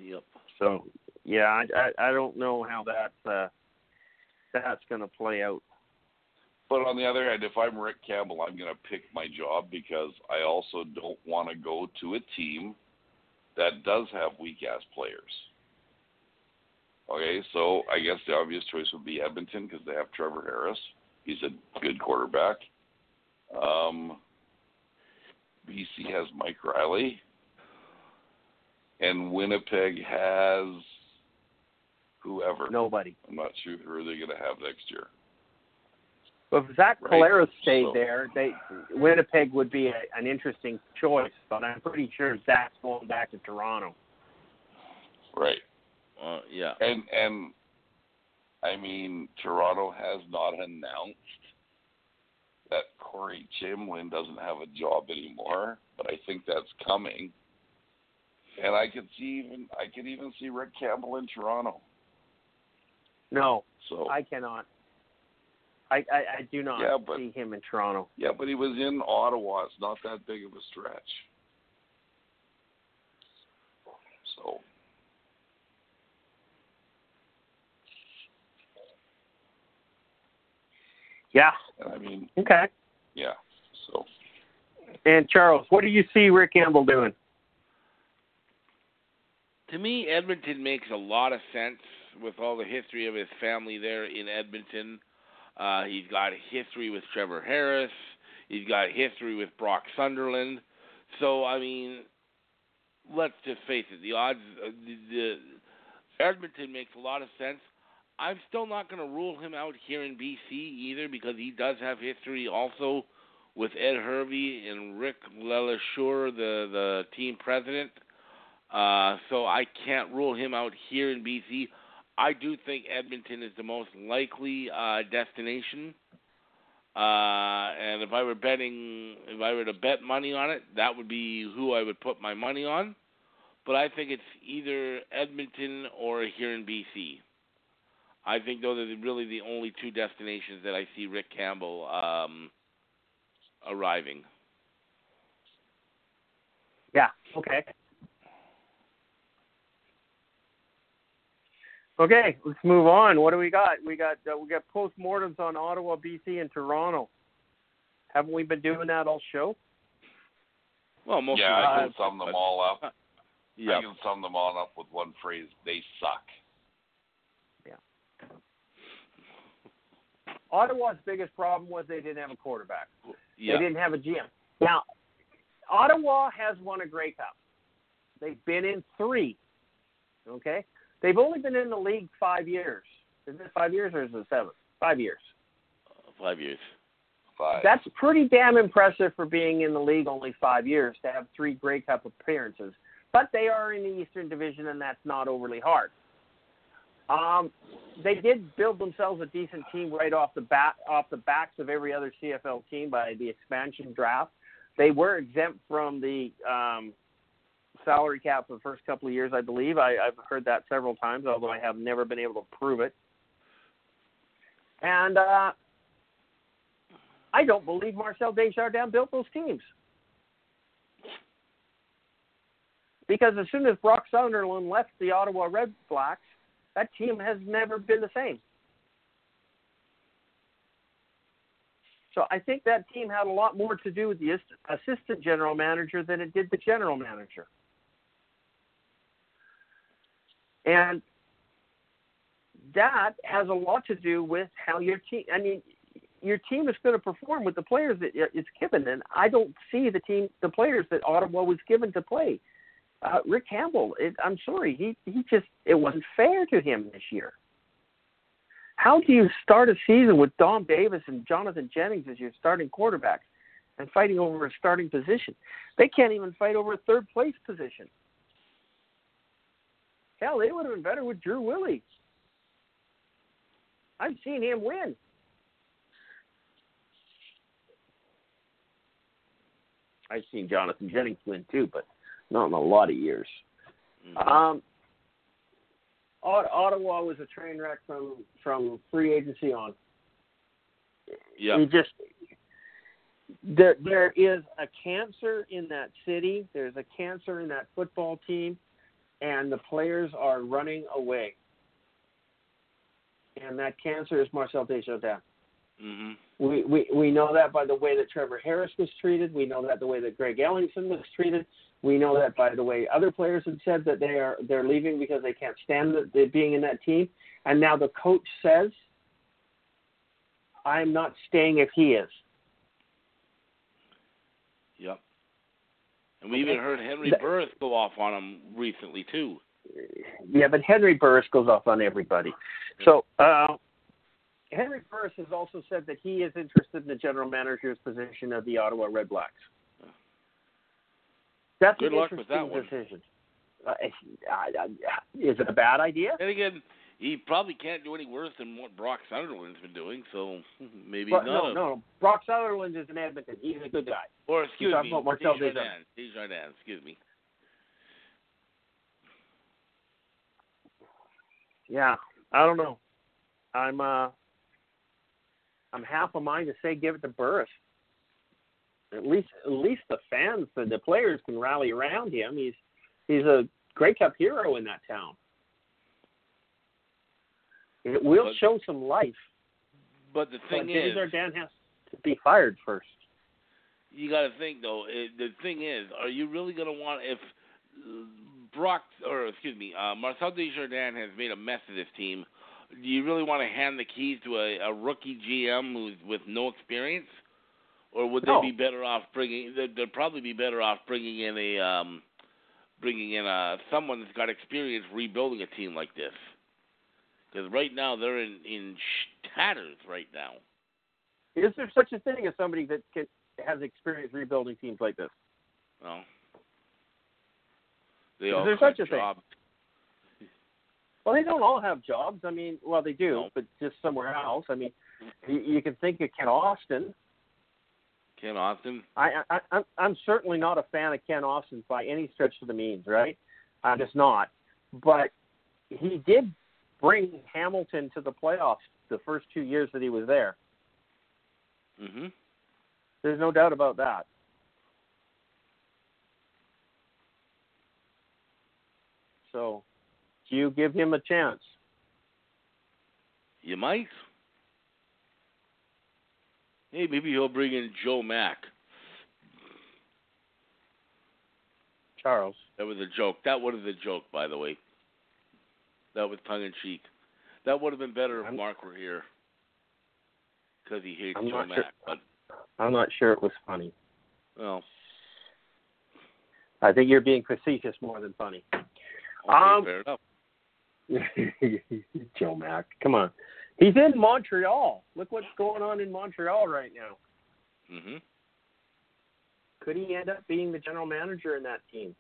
Yep. So yeah, I I, I don't know how that uh, that's going to play out. But on the other hand, if I'm Rick Campbell, I'm going to pick my job because I also don't want to go to a team that does have weak ass players. Okay, so I guess the obvious choice would be Edmonton because they have Trevor Harris. He's a good quarterback. Um, BC has Mike Reilly, and Winnipeg has whoever. Nobody. I'm not sure who they're going to have next year. But if Zach Right. Collaros stayed So- there, they Winnipeg would be a, an interesting choice. But I'm pretty sure Zach's going back to Toronto. Right. Uh, yeah. And and I mean Toronto has not announced that Corey Chamberlain doesn't have a job anymore, but I think that's coming. And I could see even I could even see Rick Campbell in Toronto. No, So I cannot. I I, I do not Yeah, but- see him in Toronto. yeah, but he was in Ottawa. It's not that big of a stretch. So Yeah. I mean, Okay. yeah. So And Charles, what do you see Rick Campbell doing? To me, Edmonton makes a lot of sense with all the history of his family there in Edmonton. Uh, he's got history with Trevor Harris. He's got history with Brock Sunderland. So I mean, let's just face it. The odds, uh, the, the Edmonton makes a lot of sense. I'm still not going to rule him out here in BC either because he does have history also with Ed Hervey and Rick Lelacheur, the the team president. Uh, so I can't rule him out here in BC. I do think Edmonton is the most likely uh, destination. Uh, and if I were betting, if I were to bet money on it, that would be who I would put my money on. But I think it's either Edmonton or here in BC. I think those are really the only two destinations that I see Rick Campbell um, arriving. Yeah. Okay. Okay, let's move on. What do we got? We got uh, we got postmortems on Ottawa, BC, and Toronto. Haven't we been doing that all show? Well, most yeah, I can sum them all up. Yeah. I can sum them all up with one phrase: they suck. Yeah. Ottawa's biggest problem was they didn't have a quarterback. Yeah. They didn't have a GM. Now, Ottawa has won a Grey Cup. They've been in three. Okay, they've only been in the league five years. Is it five years or is it seven? Five years. Five years. Five. That's pretty damn impressive for being in the league only five years to have three Grey Cup appearances. But they are in the Eastern Division, and that's not overly hard. Um, they did build themselves a decent team right off the bat, off the backs of every other CFL team by the expansion draft. They were exempt from the um, salary cap for the first couple of years, I believe. I, I've heard that several times, although I have never been able to prove it. And uh, I don't believe Marcel Desjardins built those teams. Because as soon as Brock Sunderland left the Ottawa Red Blacks, that team has never been the same. So I think that team had a lot more to do with the assistant general manager than it did the general manager. And that has a lot to do with how your team. I mean, your team is going to perform with the players that it's given, and I don't see the team, the players that Ottawa was given to play. Uh, Rick Campbell, it, I'm sorry, he he just it wasn't fair to him this year. How do you start a season with Dom Davis and Jonathan Jennings as your starting quarterbacks and fighting over a starting position? They can't even fight over a third place position. Hell, they would have been better with Drew Willy. I've seen him win. I've seen Jonathan Jennings win too, but not in a lot of years. Mhm. Um, Ottawa was a train wreck from from free agency on. yeah. You just there there is a cancer in that city. There's a cancer in that football team, and the players are running away. And that cancer is Marcel Desjardins. hmm We, we we know that by the way that Trevor Harris was treated. We know that the way that Greg Ellingson was treated. We know that by the way other players have said that they are they're leaving because they can't stand the, the being in that team. And now the coach says, "I'm not staying if he is." Yep. And we even heard Henry That- Burris go off on him recently too. Yeah, but Henry Burris goes off on everybody. So uh, Henry Burris has also said that he is interested in the general manager's position of the Ottawa Red Blacks. That's Good an luck with interesting that one. decision. Uh, I, I, is it a bad idea? And again, he probably can't do any worse than what Brock Sunderland's been doing. So maybe not. no, no. Brock Sunderland is in Edmonton. He's a good guy. Or excuse me, about Marcel Desjardins. Desjardins. Excuse me. Yeah, I don't know. I'm uh, I'm half a mind to say give it to Burris. At least, at least the fans, the, the players can rally around him. He's he's a Grey Cup hero in that town. It will But- show some life. But the thing but is, Arden has to be fired first. you got to think though. It, the thing is, are you really going to want if uh, Brock or excuse me, uh, Marcel Desjardins has made a mess of this team? Do you really want to hand the keys to a, a rookie GM who's with no experience, or would No. they be better off bringing? They'd, they'd probably be better off bringing in a um, bringing in a someone that's got experience rebuilding a team like this. Because right now they're in in tatters right now. Is there such a thing as somebody that can, has experience rebuilding teams like this? Well, they Is all there such a thing? Well, they don't all have jobs. I mean, well, they do, No. but just somewhere else. I mean, you, you can think of Kent Austin. Kent Austin. I, I, I'm, I'm certainly not a fan of Kent Austin by any stretch of the means, right? I'm just not. But he did bring Hamilton to the playoffs the first two years that he was there. Mhm. There's no doubt about that. So, do you give him a chance? You might. Hey, maybe he'll bring in Joe Mack. Charles. That was a joke. That was a joke, by the way. That was tongue in cheek. That would have been better if I'm- Mark were here, because he hates I'm Joe Mack. sure. But I'm not sure it was funny. well, I think you're being facetious more than funny. okay, Um, fair enough. Joe Mack, come on. He's in Montreal. Look what's going on in Montreal right now. Mhm. Could he end up being the general manager in that team?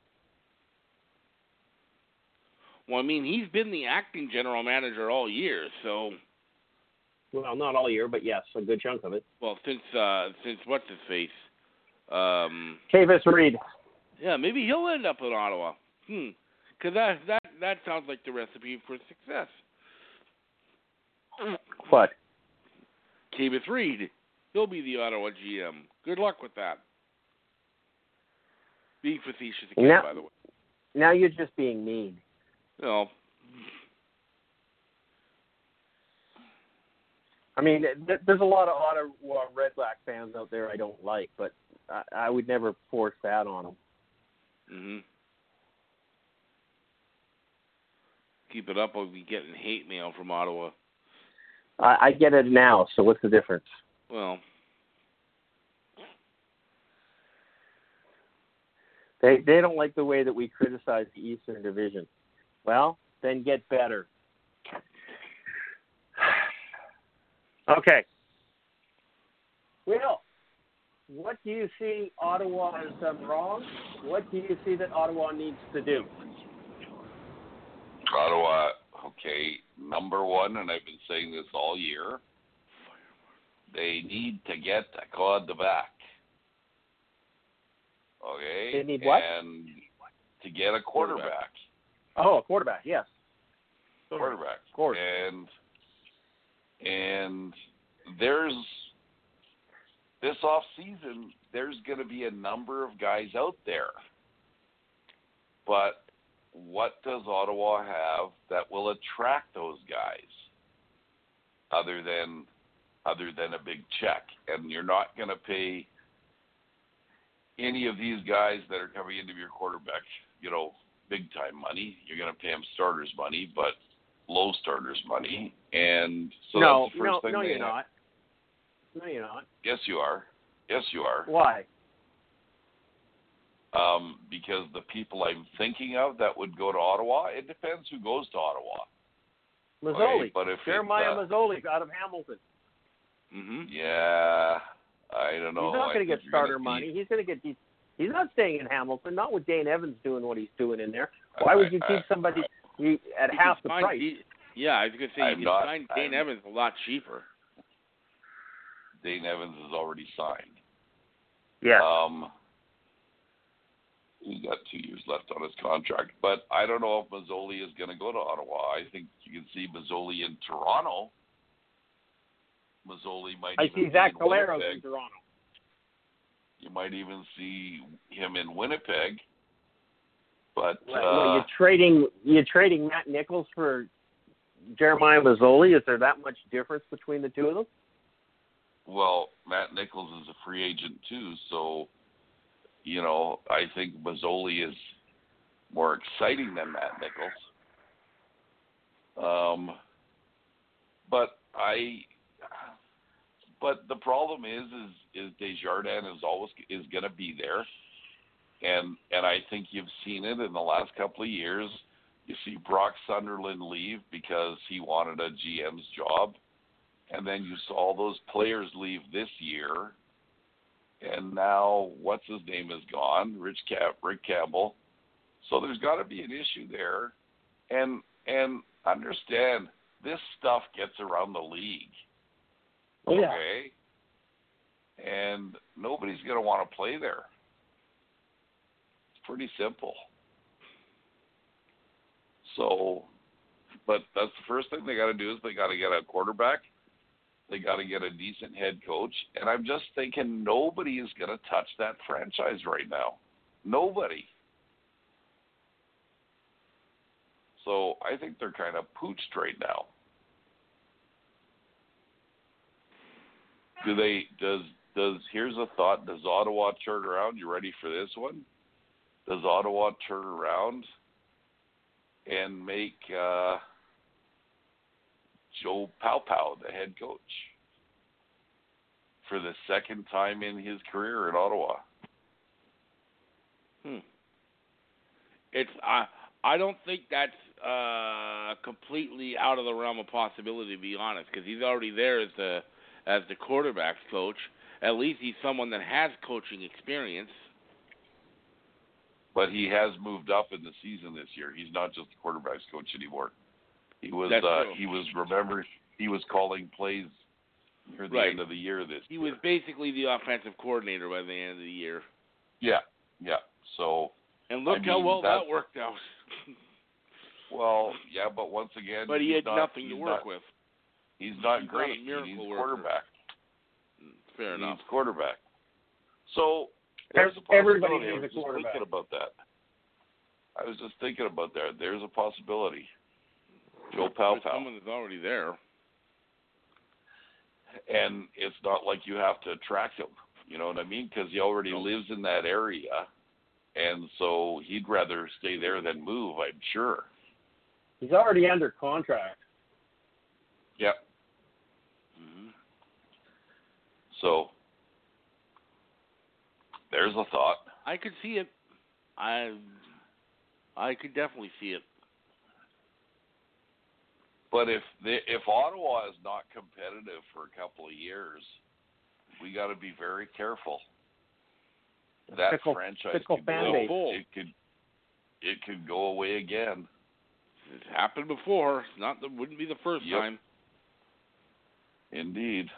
Well, I mean, he's been the acting general manager all year, so Well, not all year, but yes, a good chunk of it. well, since uh since what's his face, um, Kavis Reed. yeah, maybe he'll end up in Ottawa. Hmm. Because that that that sounds like the recipe for success. What? Kavis Reed, he'll be the Ottawa GM. Good luck with that. Being facetious again, Now- by the way. Now you're just being mean. No, I mean, th- there's a lot of Ottawa Red Black fans out there I don't like, but I, I would never force that on them. hmm Keep it up, or we getting hate mail from Ottawa. I, I get it now, so what's the difference? Well, They they don't like the way that we criticize the Eastern Division. Well, then get better. Okay. Will, what do you see Ottawa has done wrong? What do you see that Ottawa needs to do? Ottawa, okay, number one, and I've been saying this all year. They need to get a Claude back. Okay. They need what? And to get a quarterback. Oh, a quarterback, yes. Quarterback. Of course. And and there's this off season there's going to be a number of guys out there. But what does Ottawa have that will attract those guys other than other than a big check? And you're not going to pay any of these guys that are coming into your quarterback, you know, big time money. You're going to pay them starters money, but low starters money. And so no, that's the first no, thing no, you're have. not. No, you're not. Yes, you are. Yes, you are. Why? Um, because the people I'm thinking of that would go to Ottawa, it depends who goes to Ottawa. Masoli. Okay, but if Jeremiah uh, Masoli out of Hamilton. Mm-hmm. Yeah, I don't know. He's not going to get starter money. He's going to get. He's, he's not staying in Hamilton. Not with Dane Evans doing what he's doing in there. Why would you I- keep somebody you, at half the price? D- yeah, I was gonna say I'm you can not- sign Dane I'm- Evans a lot cheaper. Dane Evans is already signed. Yeah. Um, he's got two years left on his contract, but I don't know if Masoli is going to go to Ottawa. I think you can see Masoli in Toronto. Masoli might. I see Zach in Collaros in Toronto. You might even see him in Winnipeg. But What, uh, what, you're trading you're trading Matt Nichols for Jeremiah Masoli. Is there that much difference between the two of them? well, Matt Nichols is a free agent too, so you know I think Masoli is more exciting than Matt Nichols. Um, but I, but the problem is, is is Desjardins is always is going to be there, and and I think you've seen it in the last couple of years. You see Brock Sunderland leave because he wanted a GM's job, and then you saw all those players leave this year, and now what's his name is gone, Rich Cap, Rick Campbell. So there's got to be an issue there, and and understand this stuff gets around the league. Oh, yeah. Okay. And nobody's going to want to play there. It's pretty simple. So, but that's the first thing they got to do is they got to get a quarterback. They got to get a decent head coach. And I'm just thinking nobody is going to touch that franchise right now. Nobody. So I think they're kind of pooched right now. Do they? Does does? Here's a thought. Does Ottawa turn around? You ready for this one? Does Ottawa turn around and make uh, Joe Paopao the head coach for the second time in his career in Ottawa? Hmm. It's I I don't think that's uh completely out of the realm of possibility to be honest because he's already there as the as the quarterbacks coach. At least he's someone that has coaching experience. But he has moved up in the season this year. He's not just the quarterbacks coach anymore. He was uh, he was remember he was calling plays near the Right. end of the year this He year. was basically the offensive coordinator by the end of the year. Yeah, yeah. So And look I how mean, well that- worked out. well, yeah, but once again, but he had not, nothing to work not, with. He's not he's not a great. he miracle needs worker. quarterback. Fair he enough. needs quarterback. So Ev- there's a everybody possibility. I was just. Thinking about that. I was just thinking about that. There's a possibility. Joe Pal There's someone that's already there. and it's not like you have to attract him. You know what I mean? Because he already No. lives in that area, and so he'd rather stay there than move. I'm sure. He's already under contract. Yep. hmm So there's a thought. I could see it. I I could definitely see it. But if the, if Ottawa is not competitive for a couple of years, we got to be very careful. That Fickle- franchise fickle could go, it could it could go away again. It's happened before. It's not the wouldn't be the first Yep. time Indeed.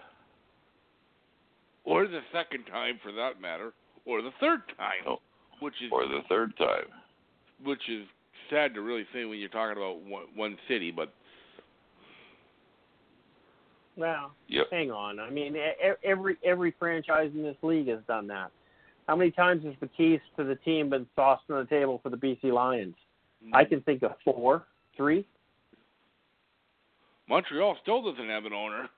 or the second time for that matter, or the third time, Oh. which is Or the third time. which is sad to really say when you're talking about one, one city, but Well, Yep. hang on. I mean, every every franchise in this league has done that. How many times has the keys to the team been tossed on the table for the BC Lions? I mm-hmm. can think of four, three. Montreal still doesn't have an owner.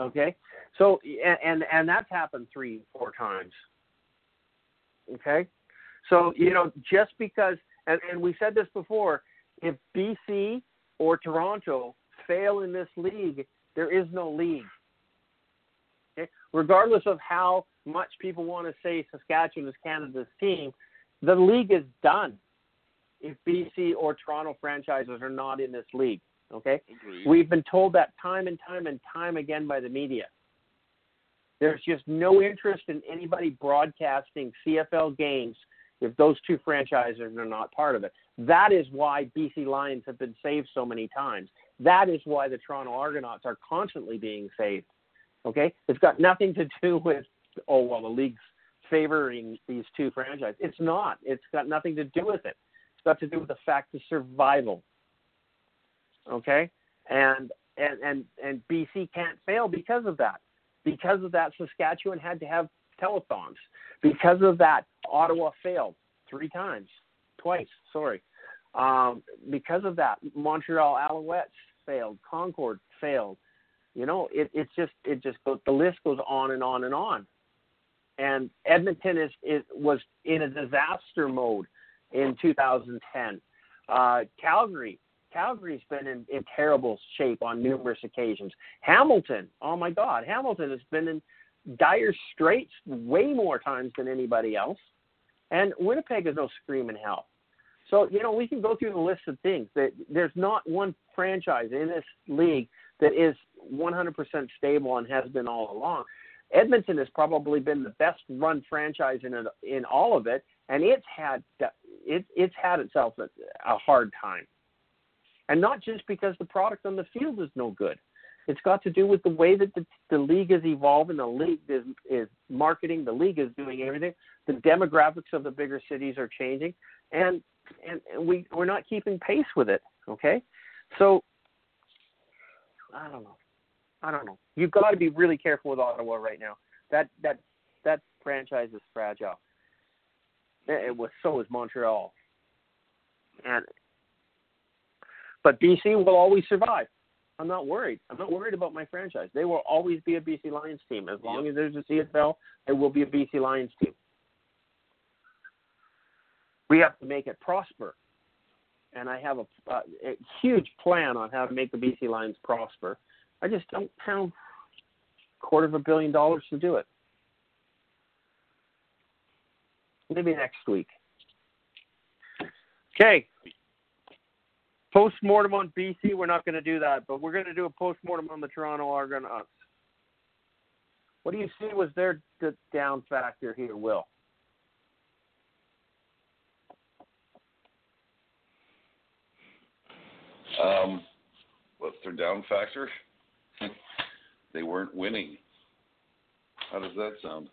Okay, so and and, that's happened three, four times. Okay, so you know just because and, and we said this before, if BC or Toronto fail in this league, there is no league. Okay? Regardless of how much people want to say Saskatchewan is Canada's team, the league is done if BC or Toronto franchises are not in this league. Okay, Agreed. We've been told that time and time and time again by the media. There's just no interest in anybody broadcasting CFL games if those two franchises are not part of it. That is why BC Lions have been saved so many times. That is why the Toronto Argonauts are constantly being saved. Okay? It's got nothing to do with, oh, well, the league's favoring these two franchises. It's not. It's got nothing to do with it. It's got to do with the fact of survival okay? And and and and bc can't fail because of that. Because of that saskatchewan had to have telethons. Because of that ottawa failed three times twice sorry. Um, because of that montreal alouettes failed concord failed. You know, it it's just it just goes the list goes on and on and on. And Edmonton is is was in a disaster mode in 2010. Uh, Calgary Calgary's been in, in terrible shape on numerous occasions. Hamilton, oh my God, Hamilton has been in dire straits way more times than anybody else. And Winnipeg is no screaming hell. So, you know, we can go through the list of things that there's not one franchise in this league that is 100% stable and has been all along. Edmonton has probably been the best run franchise in in all of it, and it's had it, it's had itself a, a hard time, and not just because the product on the field is no good. It's got to do with the way that the, the league is evolving. The league is, is marketing. The league is doing everything. The demographics of the bigger cities are changing, and and we we're not keeping pace with it. Okay, so I don't know. I don't know. You've got to be really careful with Ottawa right now. That that that franchise is fragile. Eh, eh, it was so is Montreal, and but BC will always survive. I'm not worried. I'm not worried about my franchise. They will always be a BC Lions team. As long as there's a CFL, there will be a BC Lions team. We have to make it prosper. And I have a, a, huge plan on how to make the BC Lions prosper. I just don't have a quarter of a billion dollars to do it. Maybe next week. Okay, Post mortem on BC, we're not going to do that, but we're going to do a post mortem on the Toronto Argonauts. What do you see was their down factor here, Will? Um, what's their down factor? they weren't winning. How does that sound?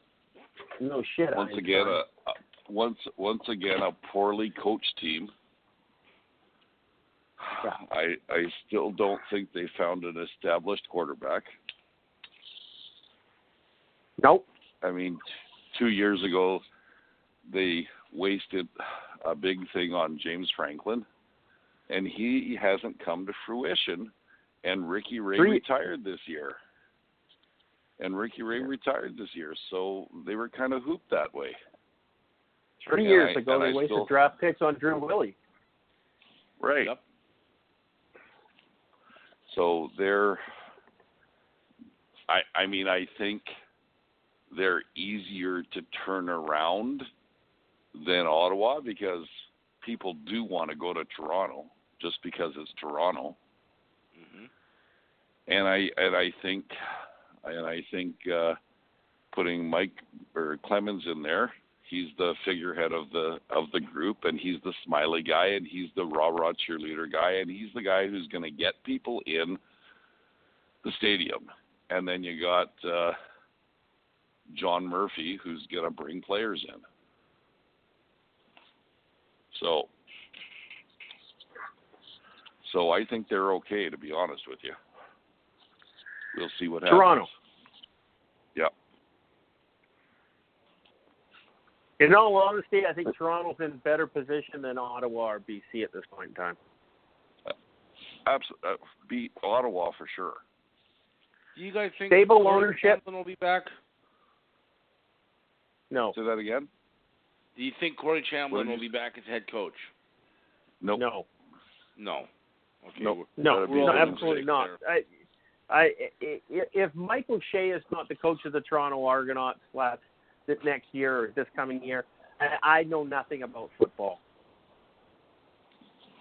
No shit. Once again, a, a, once once again a poorly coached team. I I still don't think they found an established quarterback. Nope. I mean, two years ago, they wasted a big thing on James Franklin, and he hasn't come to fruition. And Ricky Ray Three. retired this year. And Ricky Ray retired this year, so they were kind of hooped that way. Three and years I, ago, they I wasted still, draft picks on Drew Willy. Right. Yep. So they're, I, I mean, I think they're easier to turn around than Ottawa because people do want to go to Toronto just because it's Toronto. Mm-hmm. And I and I think and I think uh, putting Mike or Clemons in there he's the figurehead of the of the group and he's the smiley guy and he's the rah rah cheerleader guy and he's the guy who's going to get people in the stadium. And then you got uh, John Murphy who's going to bring players in. So so I think they're okay to be honest with you. We'll see what happens In all honesty, I think Toronto's in better position than Ottawa or BC at this point in time. Absolutely, uh, beat Ottawa for sure. Do you guys think stable Corey ownership will be back? No. Say that again. Do you think Corey Chamberlain will be back as head coach? Nope. No. No. Okay. Nope. No. No. Absolutely not. I, I, if Mike O'Shea is not the coach of the Toronto Argonauts last this next year or this coming year. I, I know nothing about football.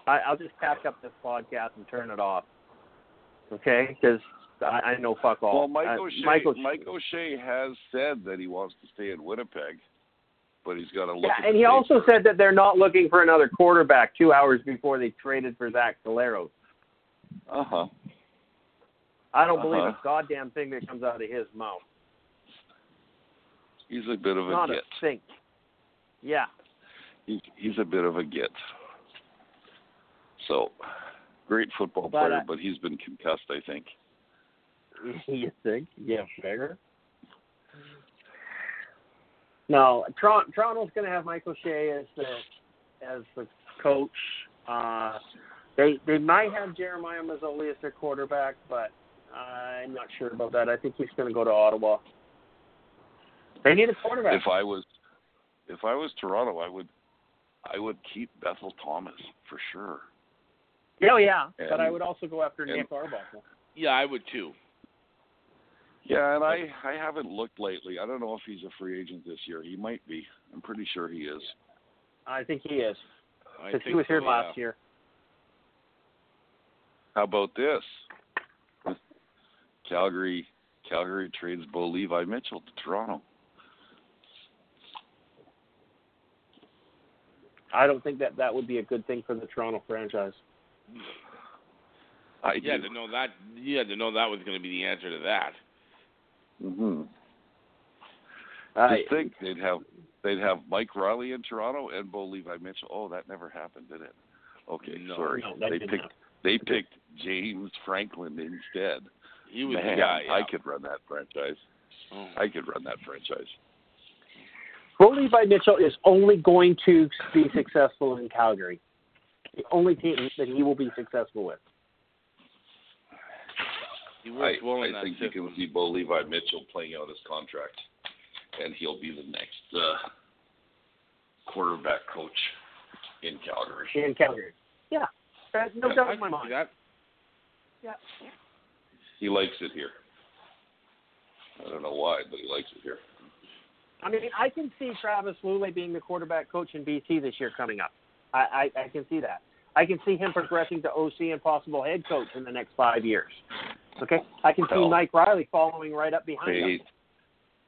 I, I'll just pack up this podcast and turn it off. Okay, because I, I know fuck all. Well, Mike O'Shea, uh, Mike, O'Shea, Mike O'Shea has said that he wants to stay in Winnipeg, but he's got to look. Yeah, and he also said that they're not looking for another quarterback two hours before they traded for Zach Collaros. Uh huh. I don't uh-huh. believe a goddamn thing that comes out of his mouth. He's a bit of a Not git. a sink. Yeah. He's he's a bit of a git. So, great football but, player, uh, but he's been concussed, I think. You think? Yeah, fair. No, Toronto, Toronto's going to have Mike O'Shea as the as the coach. Uh, they they might have Jeremiah Masoli as their quarterback, but I'm not sure about that. I think he's going to go to Ottawa. They need a quarterback. If I was, if I was Toronto, I would, I would keep Bethel Thomas for sure. oh yeah, but I would also go after and- Nick Arbuckle. Yeah, I would too. Yeah, and I, I haven't looked lately. I don't know if he's a free agent this year. He might be. I'm pretty sure he is. I think he is I because he was here so, last yeah. year. How about this? Calgary, Calgary trades Bo Levi Mitchell to Toronto. I don't think that that would be a good thing for the Toronto franchise. I You had to know that. You had to know that was going to be the answer to that. Mm-hmm. I, Just think they'd have they'd have Mike Reilly in Toronto and Bo Levi Mitchell. Oh, that never happened, did it? Okay, No. sorry. no, they didn't picked happen. they picked James Franklin instead. He was Man, the guy. Yeah. I could run that franchise. Oh. I could run that franchise. Bo Levi Mitchell is only going to be successful in Calgary. The only team that he will be successful with. He I, well I think you can see Bo Levi Mitchell playing out his contract, and he'll be the next uh, quarterback coach in Calgary. in Calgary. Yeah, uh, no Yeah, doubt I in my mind. that. Yeah. He likes it here. I don't know why, but he likes it here. I mean, I can see Travis Lulay being the quarterback coach in BC this year coming up. I, I, I can see that. I can see him progressing to OC and possible head coach in the next five years. Okay, I can see Well- Mike Reilly following right up behind him. Wait,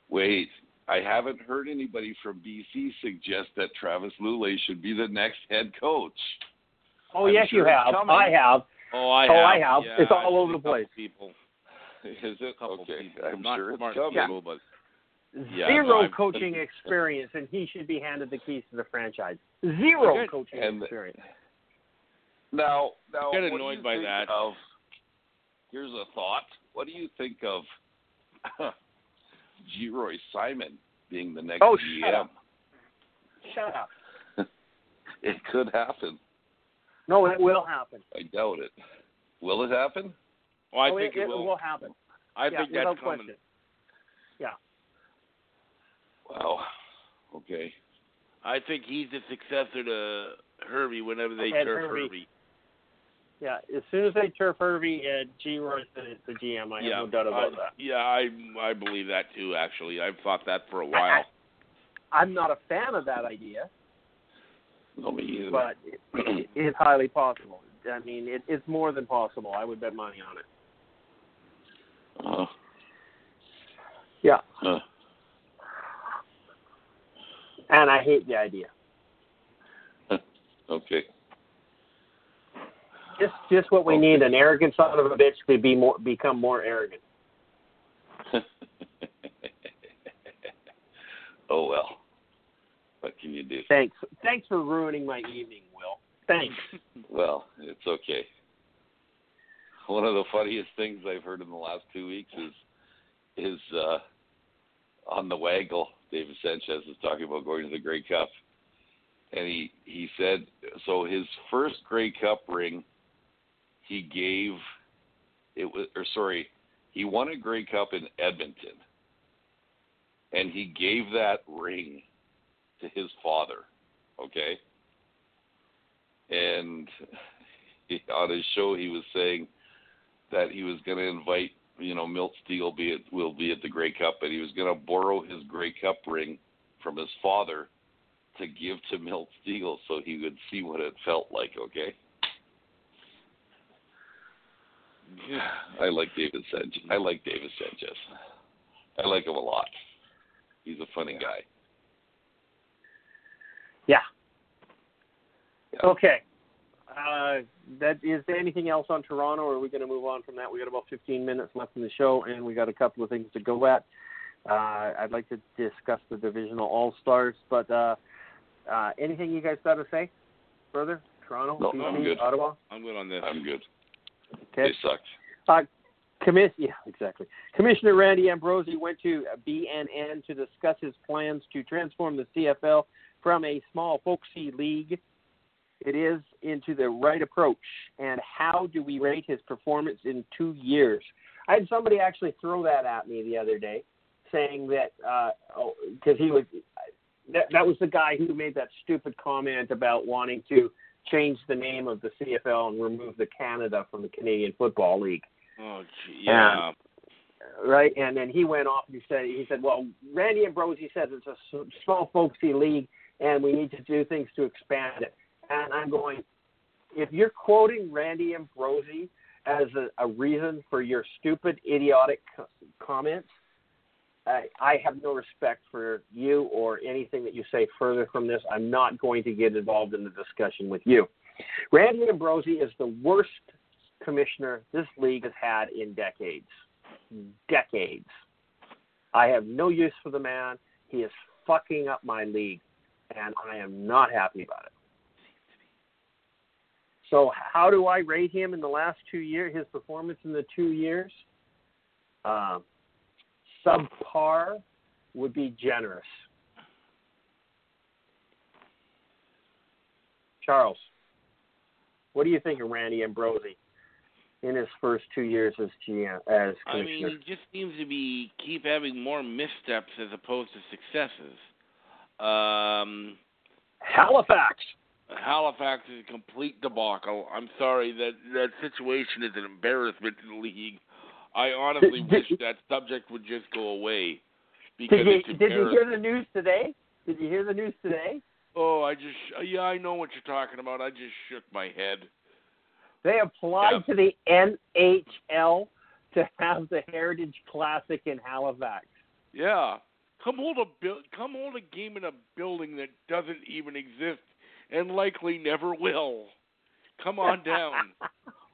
wait. I haven't heard anybody from BC suggest that Travis Lulay should be the next head coach. Oh I'm yes, sure you have. coming. I have. Oh, I Oh, have. I have. Yeah, It's all I've over the place. People, Is it? couple Okay, people. I'm Not sure it's smart coming. people, but Yeah, Zero no, coaching experience, and he should be handed the keys to the franchise. Zero Okay. coaching And- experience. Now, now, I get annoyed by that. Of here's a thought. What do you think of Geroy Simon being the next Oh, GM? shut up. Shut up. It could happen. No, it will happen. I doubt it. Will it happen? oh, I oh, think it, it, it will. will happen. I yeah, think that's coming. question. Wow. Okay. I think he's the successor to Hervey whenever they Ed turf Hervey. Hervey. Yeah, as soon as they turf Hervey, uh, Geroy's the, the GM. I yeah, have no doubt about I, that. Yeah, I I believe that too. Actually, I've thought that for a while. I'm not a fan of that idea, No, me either. but it, it's highly possible. I mean, it, it's more than possible. I would bet money on it. Uh, Yeah, uh, and I hate the idea. okay. Just, just what we Okay. need—an arrogant son of a bitch to be more, become more arrogant. oh well. What can you do? Thanks, thanks for ruining my evening, Will. Thanks. Well, it's okay. One of the funniest things I've heard in the last two weeks is is uh on the waggle. Davis Sanchez is talking about going to the Grey Cup, and he he said so. His first Grey Cup ring, he gave it was or sorry, he won a Grey Cup in Edmonton, and he gave that ring to his father. Okay and he, on his show he was saying that he was going to invite you know Milt Stegall be at, will be at the Grey Cup, and he was going to borrow his Grey Cup ring from his father to give to Milt Stegall so he would see what it felt like. Okay, I like Davis Sanchez. I like Davis Sanchez. I like him a lot. He's a funny guy. Yeah. Yeah. Okay. Uh, that is there anything else on Toronto, or are we going to move on from that? We got about 15 minutes left in the show, and we got a couple of things to go at. Uh, I'd like to discuss the divisional all stars, but uh, uh, anything you guys got to say further? Toronto, No, BC, I'm good. Ottawa. I'm good on this. I'm good. Okay. They sucked. Uh, commiss- yeah, exactly. Commissioner Randy Ambrosie went to BNN to discuss his plans to transform the CFL from a small folksy league it is into the right approach, and how do we rate his performance in two years? I had somebody actually throw that at me the other day, saying that because uh, he was that, that was the guy who made that stupid comment about wanting to change the name of the CFL and remove the Canada from the Canadian Football League. Oh, gee, yeah. Right, and then he went off and he said he said, well, Randy Ambrosie says it's a small folksy league and we need to do things to expand it. And I'm going, if you're quoting Randy Ambrosie as a, a reason for your stupid, idiotic co- comments, I, I have no respect for you or anything that you say further from this. I'm not going to get involved in the discussion with you. Randy Ambrosie is the worst commissioner this league has had in decades. Decades. I have no use for the man. He is fucking up my league, and I am not happy about it. So, how do I rate him in the last two years? His performance in the two years, uh, subpar would be generous. Charles, what do you think of Randy Ambrosie in his first two years as GM as commissioner? I mean, he just seems to be keep having more missteps as opposed to successes. Um, Halifax. Halifax is a complete debacle. I'm sorry that that situation is an embarrassment to the league. I honestly Did- wish did- that subject would just go away because Did you, did you hear the news today? Did you hear the news today? Oh, I just yeah, I know what you're talking about. I just shook my head. They applied to the NHL to have the Heritage Classic in Halifax. Yeah, come hold a come hold a game in a building that doesn't even exist and likely never will. Come on down.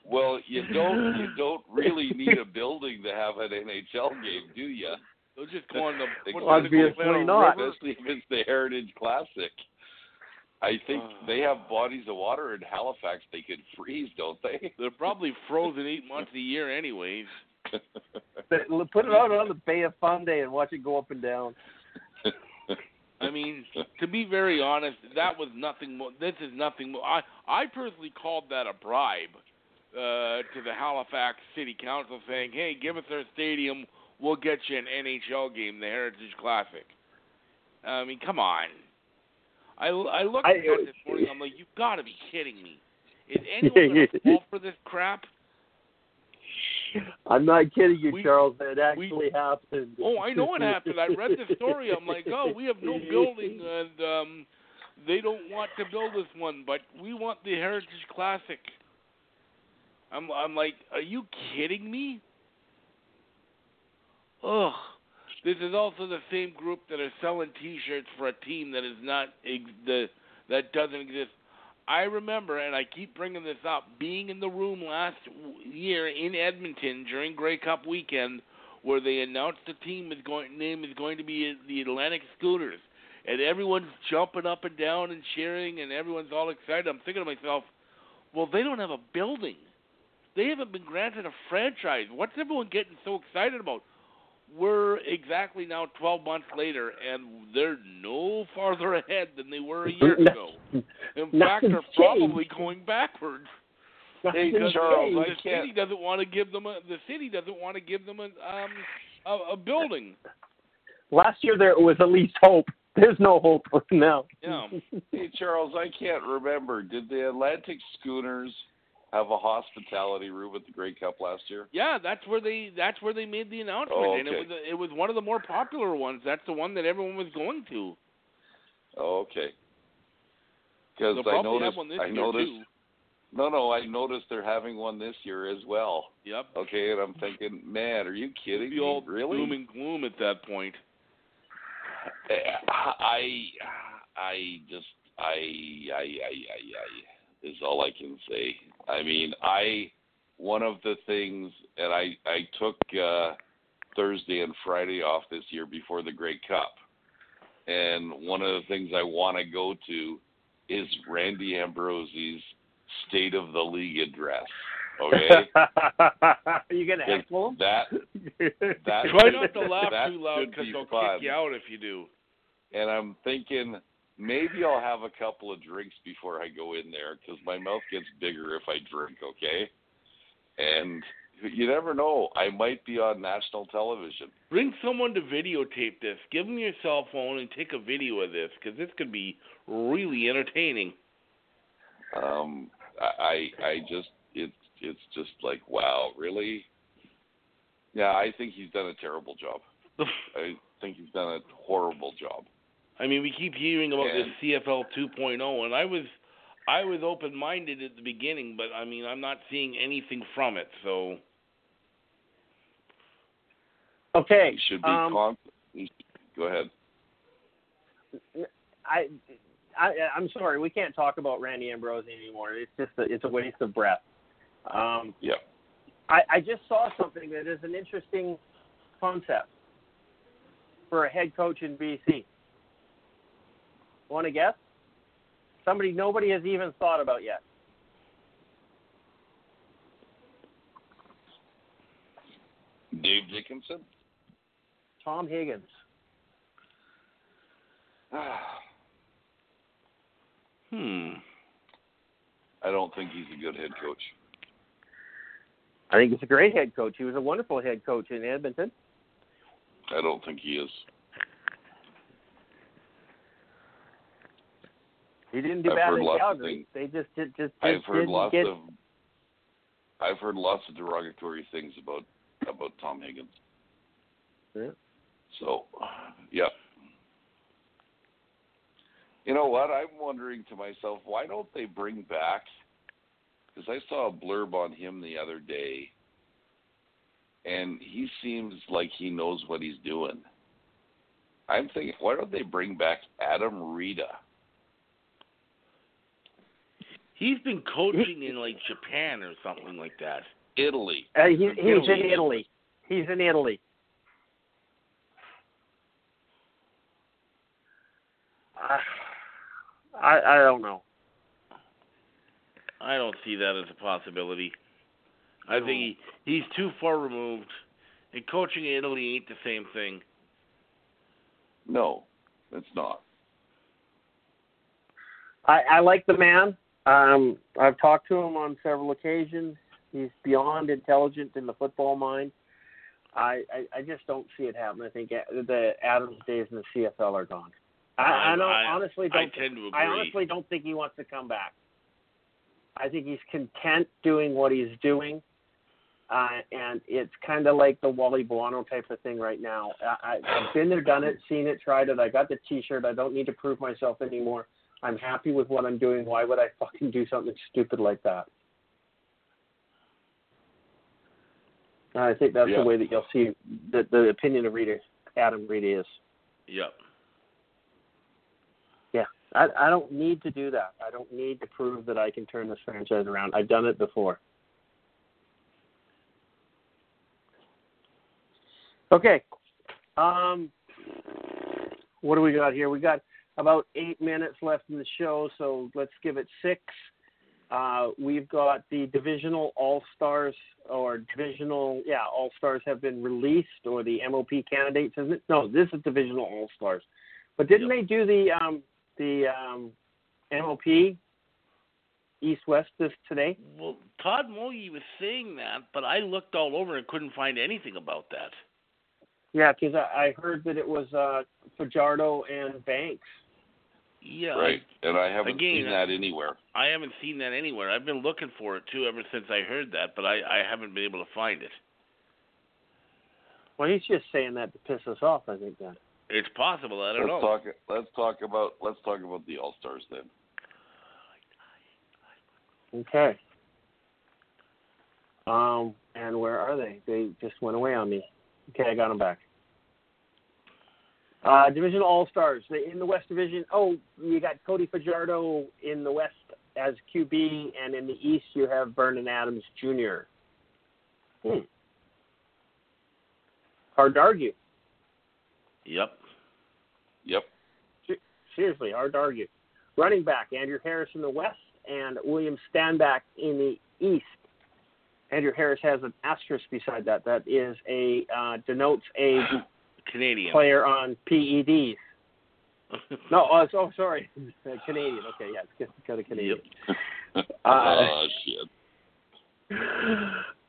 Well, you don't you don't really need a building to have an NHL game, do you? They'll just go on the what, Obviously they go on a not. Especially if it's the Heritage Classic. I think Ah. they have bodies of water in Halifax they could freeze, don't they? They're probably frozen eight months a year, anyways. But Put it out on the Bay of Fundy and watch it go up and down. I mean, to be very honest, that was nothing more. This is nothing more. I I personally called that a bribe uh, to the Halifax City Council, saying, "Hey, give us our stadium, we'll get you an NHL game, the Heritage Classic." I mean, come on. I I looked I- at that this morning. I'm like, you've got to be kidding me. Is anyone going to fall for this crap? I'm not kidding you, We- Charles. It we- actually happened. Oh, I know it happened. I read the story. I'm like, oh, we have no building, and um, they don't want to build this one, but we want the Heritage Classic. I'm, I'm like, are you kidding me? Ugh. This is also the same group that are selling T-shirts for a team that is not ex- the that doesn't exist. I remember, and I keep bringing this up, being in the room last year in Edmonton during Grey Cup weekend, where they announced the team is going name is going to be the Atlantic Schooners, and everyone's jumping up and down and cheering, and everyone's all excited. I'm thinking to myself, well, they don't have a building. They haven't been granted a franchise. What's everyone getting so excited about? We're exactly now 12 months later, and they're no farther ahead than they were a year ago. In fact, they're probably going backwards. Hey, Charles, the I changed. can't- city doesn't want to give them a. The city doesn't want to give them a um a, a building. Last year there was at least hope. There's no hope now. Yeah. Hey Charles, I can't remember. Did the Atlantic Schooners have a hospitality room at the Grey Cup last year? Yeah, that's where they that's where they made the announcement, Oh, and it was it was one of the more popular ones. That's the one that everyone was going to. Oh, okay. Because I noticed, have one this I year noticed. too. No, no, I noticed they're having one this year as well. Yep. Okay, and I'm thinking, man, are you kidding The me? old really? doom and gloom at that point. I, I just, I, I, I, I, I is all I can say. I mean, I, one of the things, and I, I took uh, Thursday and Friday off this year before the Grey Cup, and one of the things I want to go to is Randy Ambrosie's State of the League address. Okay, Are you gonna Yes. heckle him? that that Try not to laugh too loud because be they'll fun. kick you out if you do. and I'm thinking maybe I'll have a couple of drinks before I go in there because my mouth gets bigger if I drink. Okay, and you never know. I might be on national television. Bring someone to videotape this. Give them your cell phone and take a video of this because this could be really entertaining. Um, I I just it's it's just like wow, really? Yeah, I think he's done a terrible job. I think he's done a horrible job. I mean, we keep hearing about And- this CFL 2.0, and I was I was open minded at the beginning, but I mean, I'm not seeing anything from it. So Okay. He should be um, con- Go ahead. I, I, I'm sorry, we can't talk about Randy Ambrosie anymore. It's just a, it's a waste of breath. Um, Yeah. I, I just saw something that is an interesting concept for a head coach in BC. Want to guess? Somebody nobody has even thought about yet. Dave Dickenson. Tom Higgins. hmm. I don't think he's a good head coach. I think he's a great head coach. He was a wonderful head coach in Edmonton. I don't think he is. He didn't do I've bad in Calgary. They just did, just, just I've heard lots get of I've heard lots of derogatory things about about Tom Higgins. Yeah. So, yeah. You know what? I'm wondering to myself, why don't they bring back? Because I saw a blurb on him the other day, and he seems like he knows what he's doing. I'm thinking, why don't they bring back Adam Rita? He's been coaching in like Japan or something like that. Italy. Uh, he, he's in Italy. Italy. He's in Italy. I I don't know. I don't see that as a possibility. I think he, he's too far removed. And coaching in Italy ain't the same thing. No, it's not. I I like the man. Um, I've talked to him on several occasions. He's beyond intelligent in the football mind. I, I, I just don't see it happen. I think the Adams days in the CFL are gone. I, I, don't, I- honestly don't. tend to agree. I honestly don't think he wants to come back. I think he's content doing what he's doing, uh, and it's kind of like the Wally Buono type of thing right now. I, I, I've been there, done it, seen it, tried it. I got the T-shirt. I don't need to prove myself anymore. I'm happy with what I'm doing. Why would I fucking do something stupid like that? And I think that's Yeah. the way that you'll see the the opinion of Rita, Adam Rita is. Yep. Yeah, I, I don't need to do that. I don't need to prove that I can turn this franchise around. I've done it before. Okay. Um, what do we got here? We got about eight minutes left in the show, so let's give it six. Uh, we've got the divisional all stars or divisional, yeah, all stars have been released, or the MOP candidates, isn't it? No, this is divisional all stars. But didn't they do the um, the um, MOP East West this today? Well, Todd Moye was saying that, but I looked all over and couldn't find anything about that. Yeah, because I, I heard that it was uh, Fajardo and Banks. Yeah. Right. And I haven't Again, seen that anywhere. I haven't seen that anywhere. I've been looking for it too ever since I heard that, but I, I haven't been able to find it. Well, he's just saying that to piss us off. I think that. It's possible. I don't let's know. talk let's talk about let's talk about the All Stars then. Okay. Um, and where are they? They just went away on me. Okay, I got them back. Uh, Division All Stars in the West Division. Oh, you got Cody Fajardo in the West as QB, and in the East you have Vernon Adams Jr. Hmm. Hard to argue. Yep. Yep. Seriously, hard to argue. Running back Andrew Harris in the West and William Stanback in the East. Andrew Harris has an asterisk beside that. That is a uh, denotes a Canadian. player on PEDs. No, oh, so sorry, Uh, Canadian. Okay, yeah, it's got a Canadian. Uh, oh shit!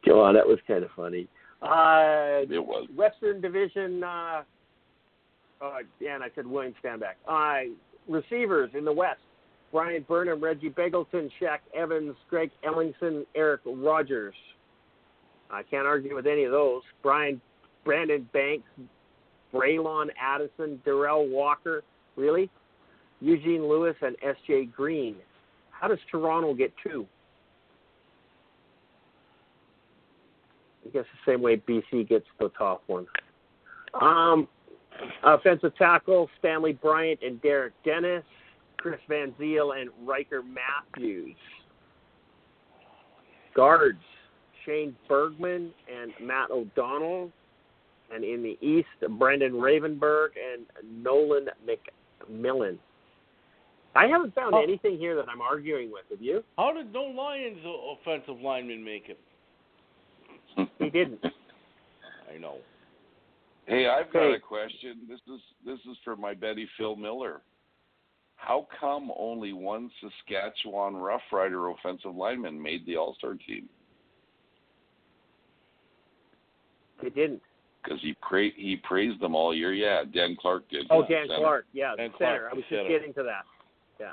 Come on, that was kind of funny. Uh, It was. Western Division. Uh, oh, Dan, I said William Stanback. Uh, receivers in the West: Bryan Burnham, Reggie Begelton, Shaq Evans, Greg Ellingson, Eric Rogers. I can't argue with any of those. Brian, Brandon Banks, Braylon Addison, Derel Walker. Really? Eugene Lewis and S.J. Green. How does Toronto get two? I guess the same way BC gets the top one. Um, offensive tackle Stanley Bryant and Derek Dennis, Chris Van Zeyl and Ryker Mathews. Guards Shane Bergman and Matt O'Donnell. And in the East, Brandon Revenberg and Nolan MacMillan. I haven't found Oh. anything here that I'm arguing with. Have you? How did no Lions offensive lineman make it? He didn't. I know. Hey, I've got Okay. a question. This is this is for my Betty Phil Miller. How come only one Saskatchewan Rough Rider offensive lineman made the All Star team? He didn't. Because he pra- he praised them all year. Yeah, Dan Clark did. Oh, Dan center. Clark. Yeah, Dan center. Clark, I was just getting to that. Yeah.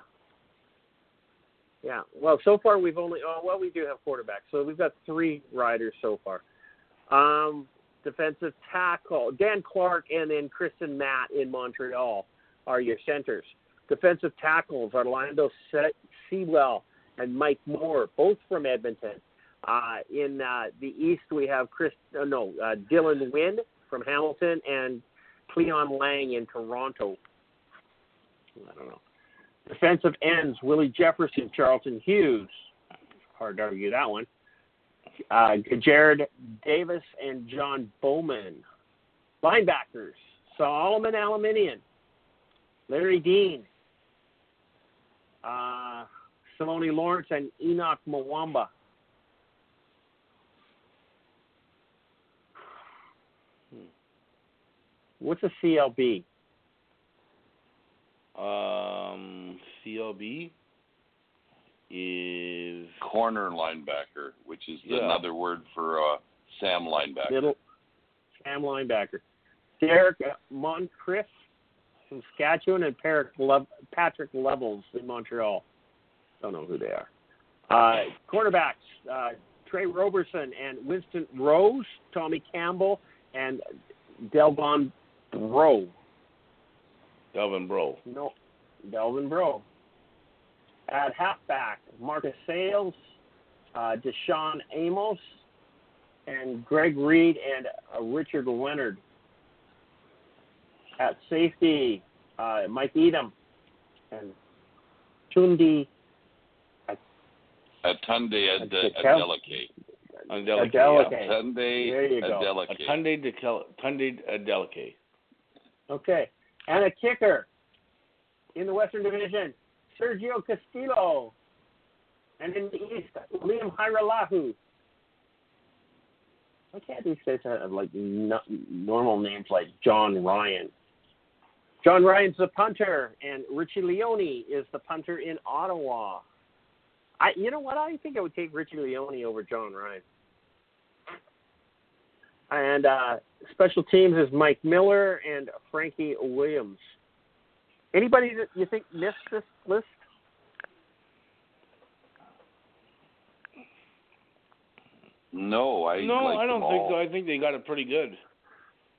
Yeah. Well, so far we've only. Oh, well, we do have quarterbacks, so we've got three riders so far. Um, defensive tackle Dan Clark and then Kristian Matte in Montreal are your centers. Defensive tackles Almondo Se- Sewell and Mike Moore, both from Edmonton. Uh, in uh, the East, we have Chris. Uh, no, uh, Dylan Wynn from Hamilton and Cleyon Laing in Toronto. I don't know. Defensive ends: Willie Jefferson, Charleston Hughes. Hard to argue that one. Uh, Jared Davis and John Bowman. Linebackers: Solomon Elimimian, Larry Dean, uh, Simoni Lawrence, and Henoc Muamba. What's a CLB? Um, CLB is Corner linebacker, which is Yeah. another word for uh, Sam linebacker. Middle Sam linebacker. Derek Moncrief from Saskatchewan and Patrick, Le- Patrick Levels in Montreal. Don't know who they are. Uh, quarterbacks, uh, Trey Roberson and Winston Rose, Tommie Campbell, and Delvon Breaux. Delvin Breaux. No, Delvin Breaux. At halfback, Marcus Sayles, uh, DaShaun Amos, and Greg Reed and uh, Richard Leonard. At safety, uh, Mike Edem and Tundi Atunde Ad- That's the Adeleke. Adeleke. Adeleke. Yeah. Atunde There you go. Adeleke. Tunde Dekel- Tunde Adeleke. Okay. And a kicker in the Western Division, Sergio Castillo. And in the East, Lirim Hajrullahu. Why can't these guys have like no, normal names like John Ryan? Jon Ryan's the punter, and Richie Leone is the punter in Ottawa. I, you know what? I think I would take Richie Leone over John Ryan. And uh, special teams is Mike Miller and Frankie Williams. Anybody that you think missed this list? No, I no, like I don't think all. so. I think they got it pretty good.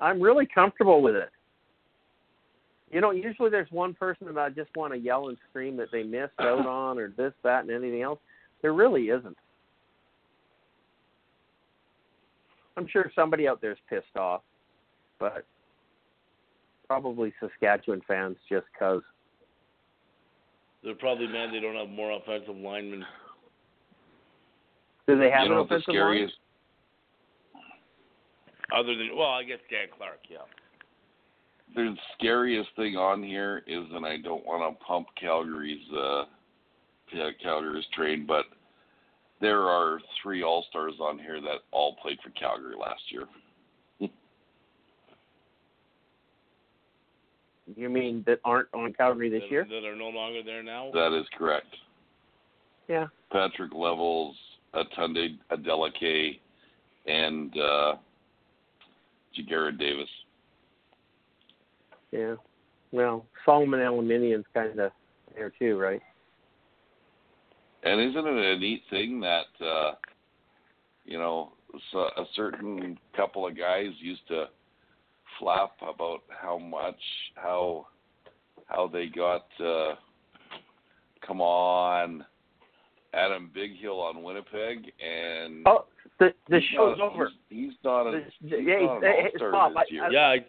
I'm really comfortable with it. You know, usually there's one person that I just want to yell and scream that they missed out on, or this, that, and anything else. There really isn't. I'm sure somebody out there is pissed off, but probably Saskatchewan fans just because. They're probably mad they don't have more offensive linemen. Do they have you know an what the offensive line? scariest Other than well, I guess Dan Clark, yeah. the scariest thing on here is, and I don't want to pump Calgary's uh, yeah, Calgary's train, but there are three All Stars on here that all played for Calgary last year. You mean that aren't on Calgary this that, year? that are no longer there now. That is correct. Yeah. Patrick Levels, Atunde Adeleke, and uh, Ja'Gared Davis. Yeah. Well, Solomon Elimimian's kind of there too, right? And isn't it a neat thing that uh, you know so a certain couple of guys used to flap about how much how how they got uh, come on Adam Bighill on Winnipeg and Oh, the the show's not, over. He's, he's not a The- he's yeah, not an hey, hey, all-star Bob, this I- I- yeah, I,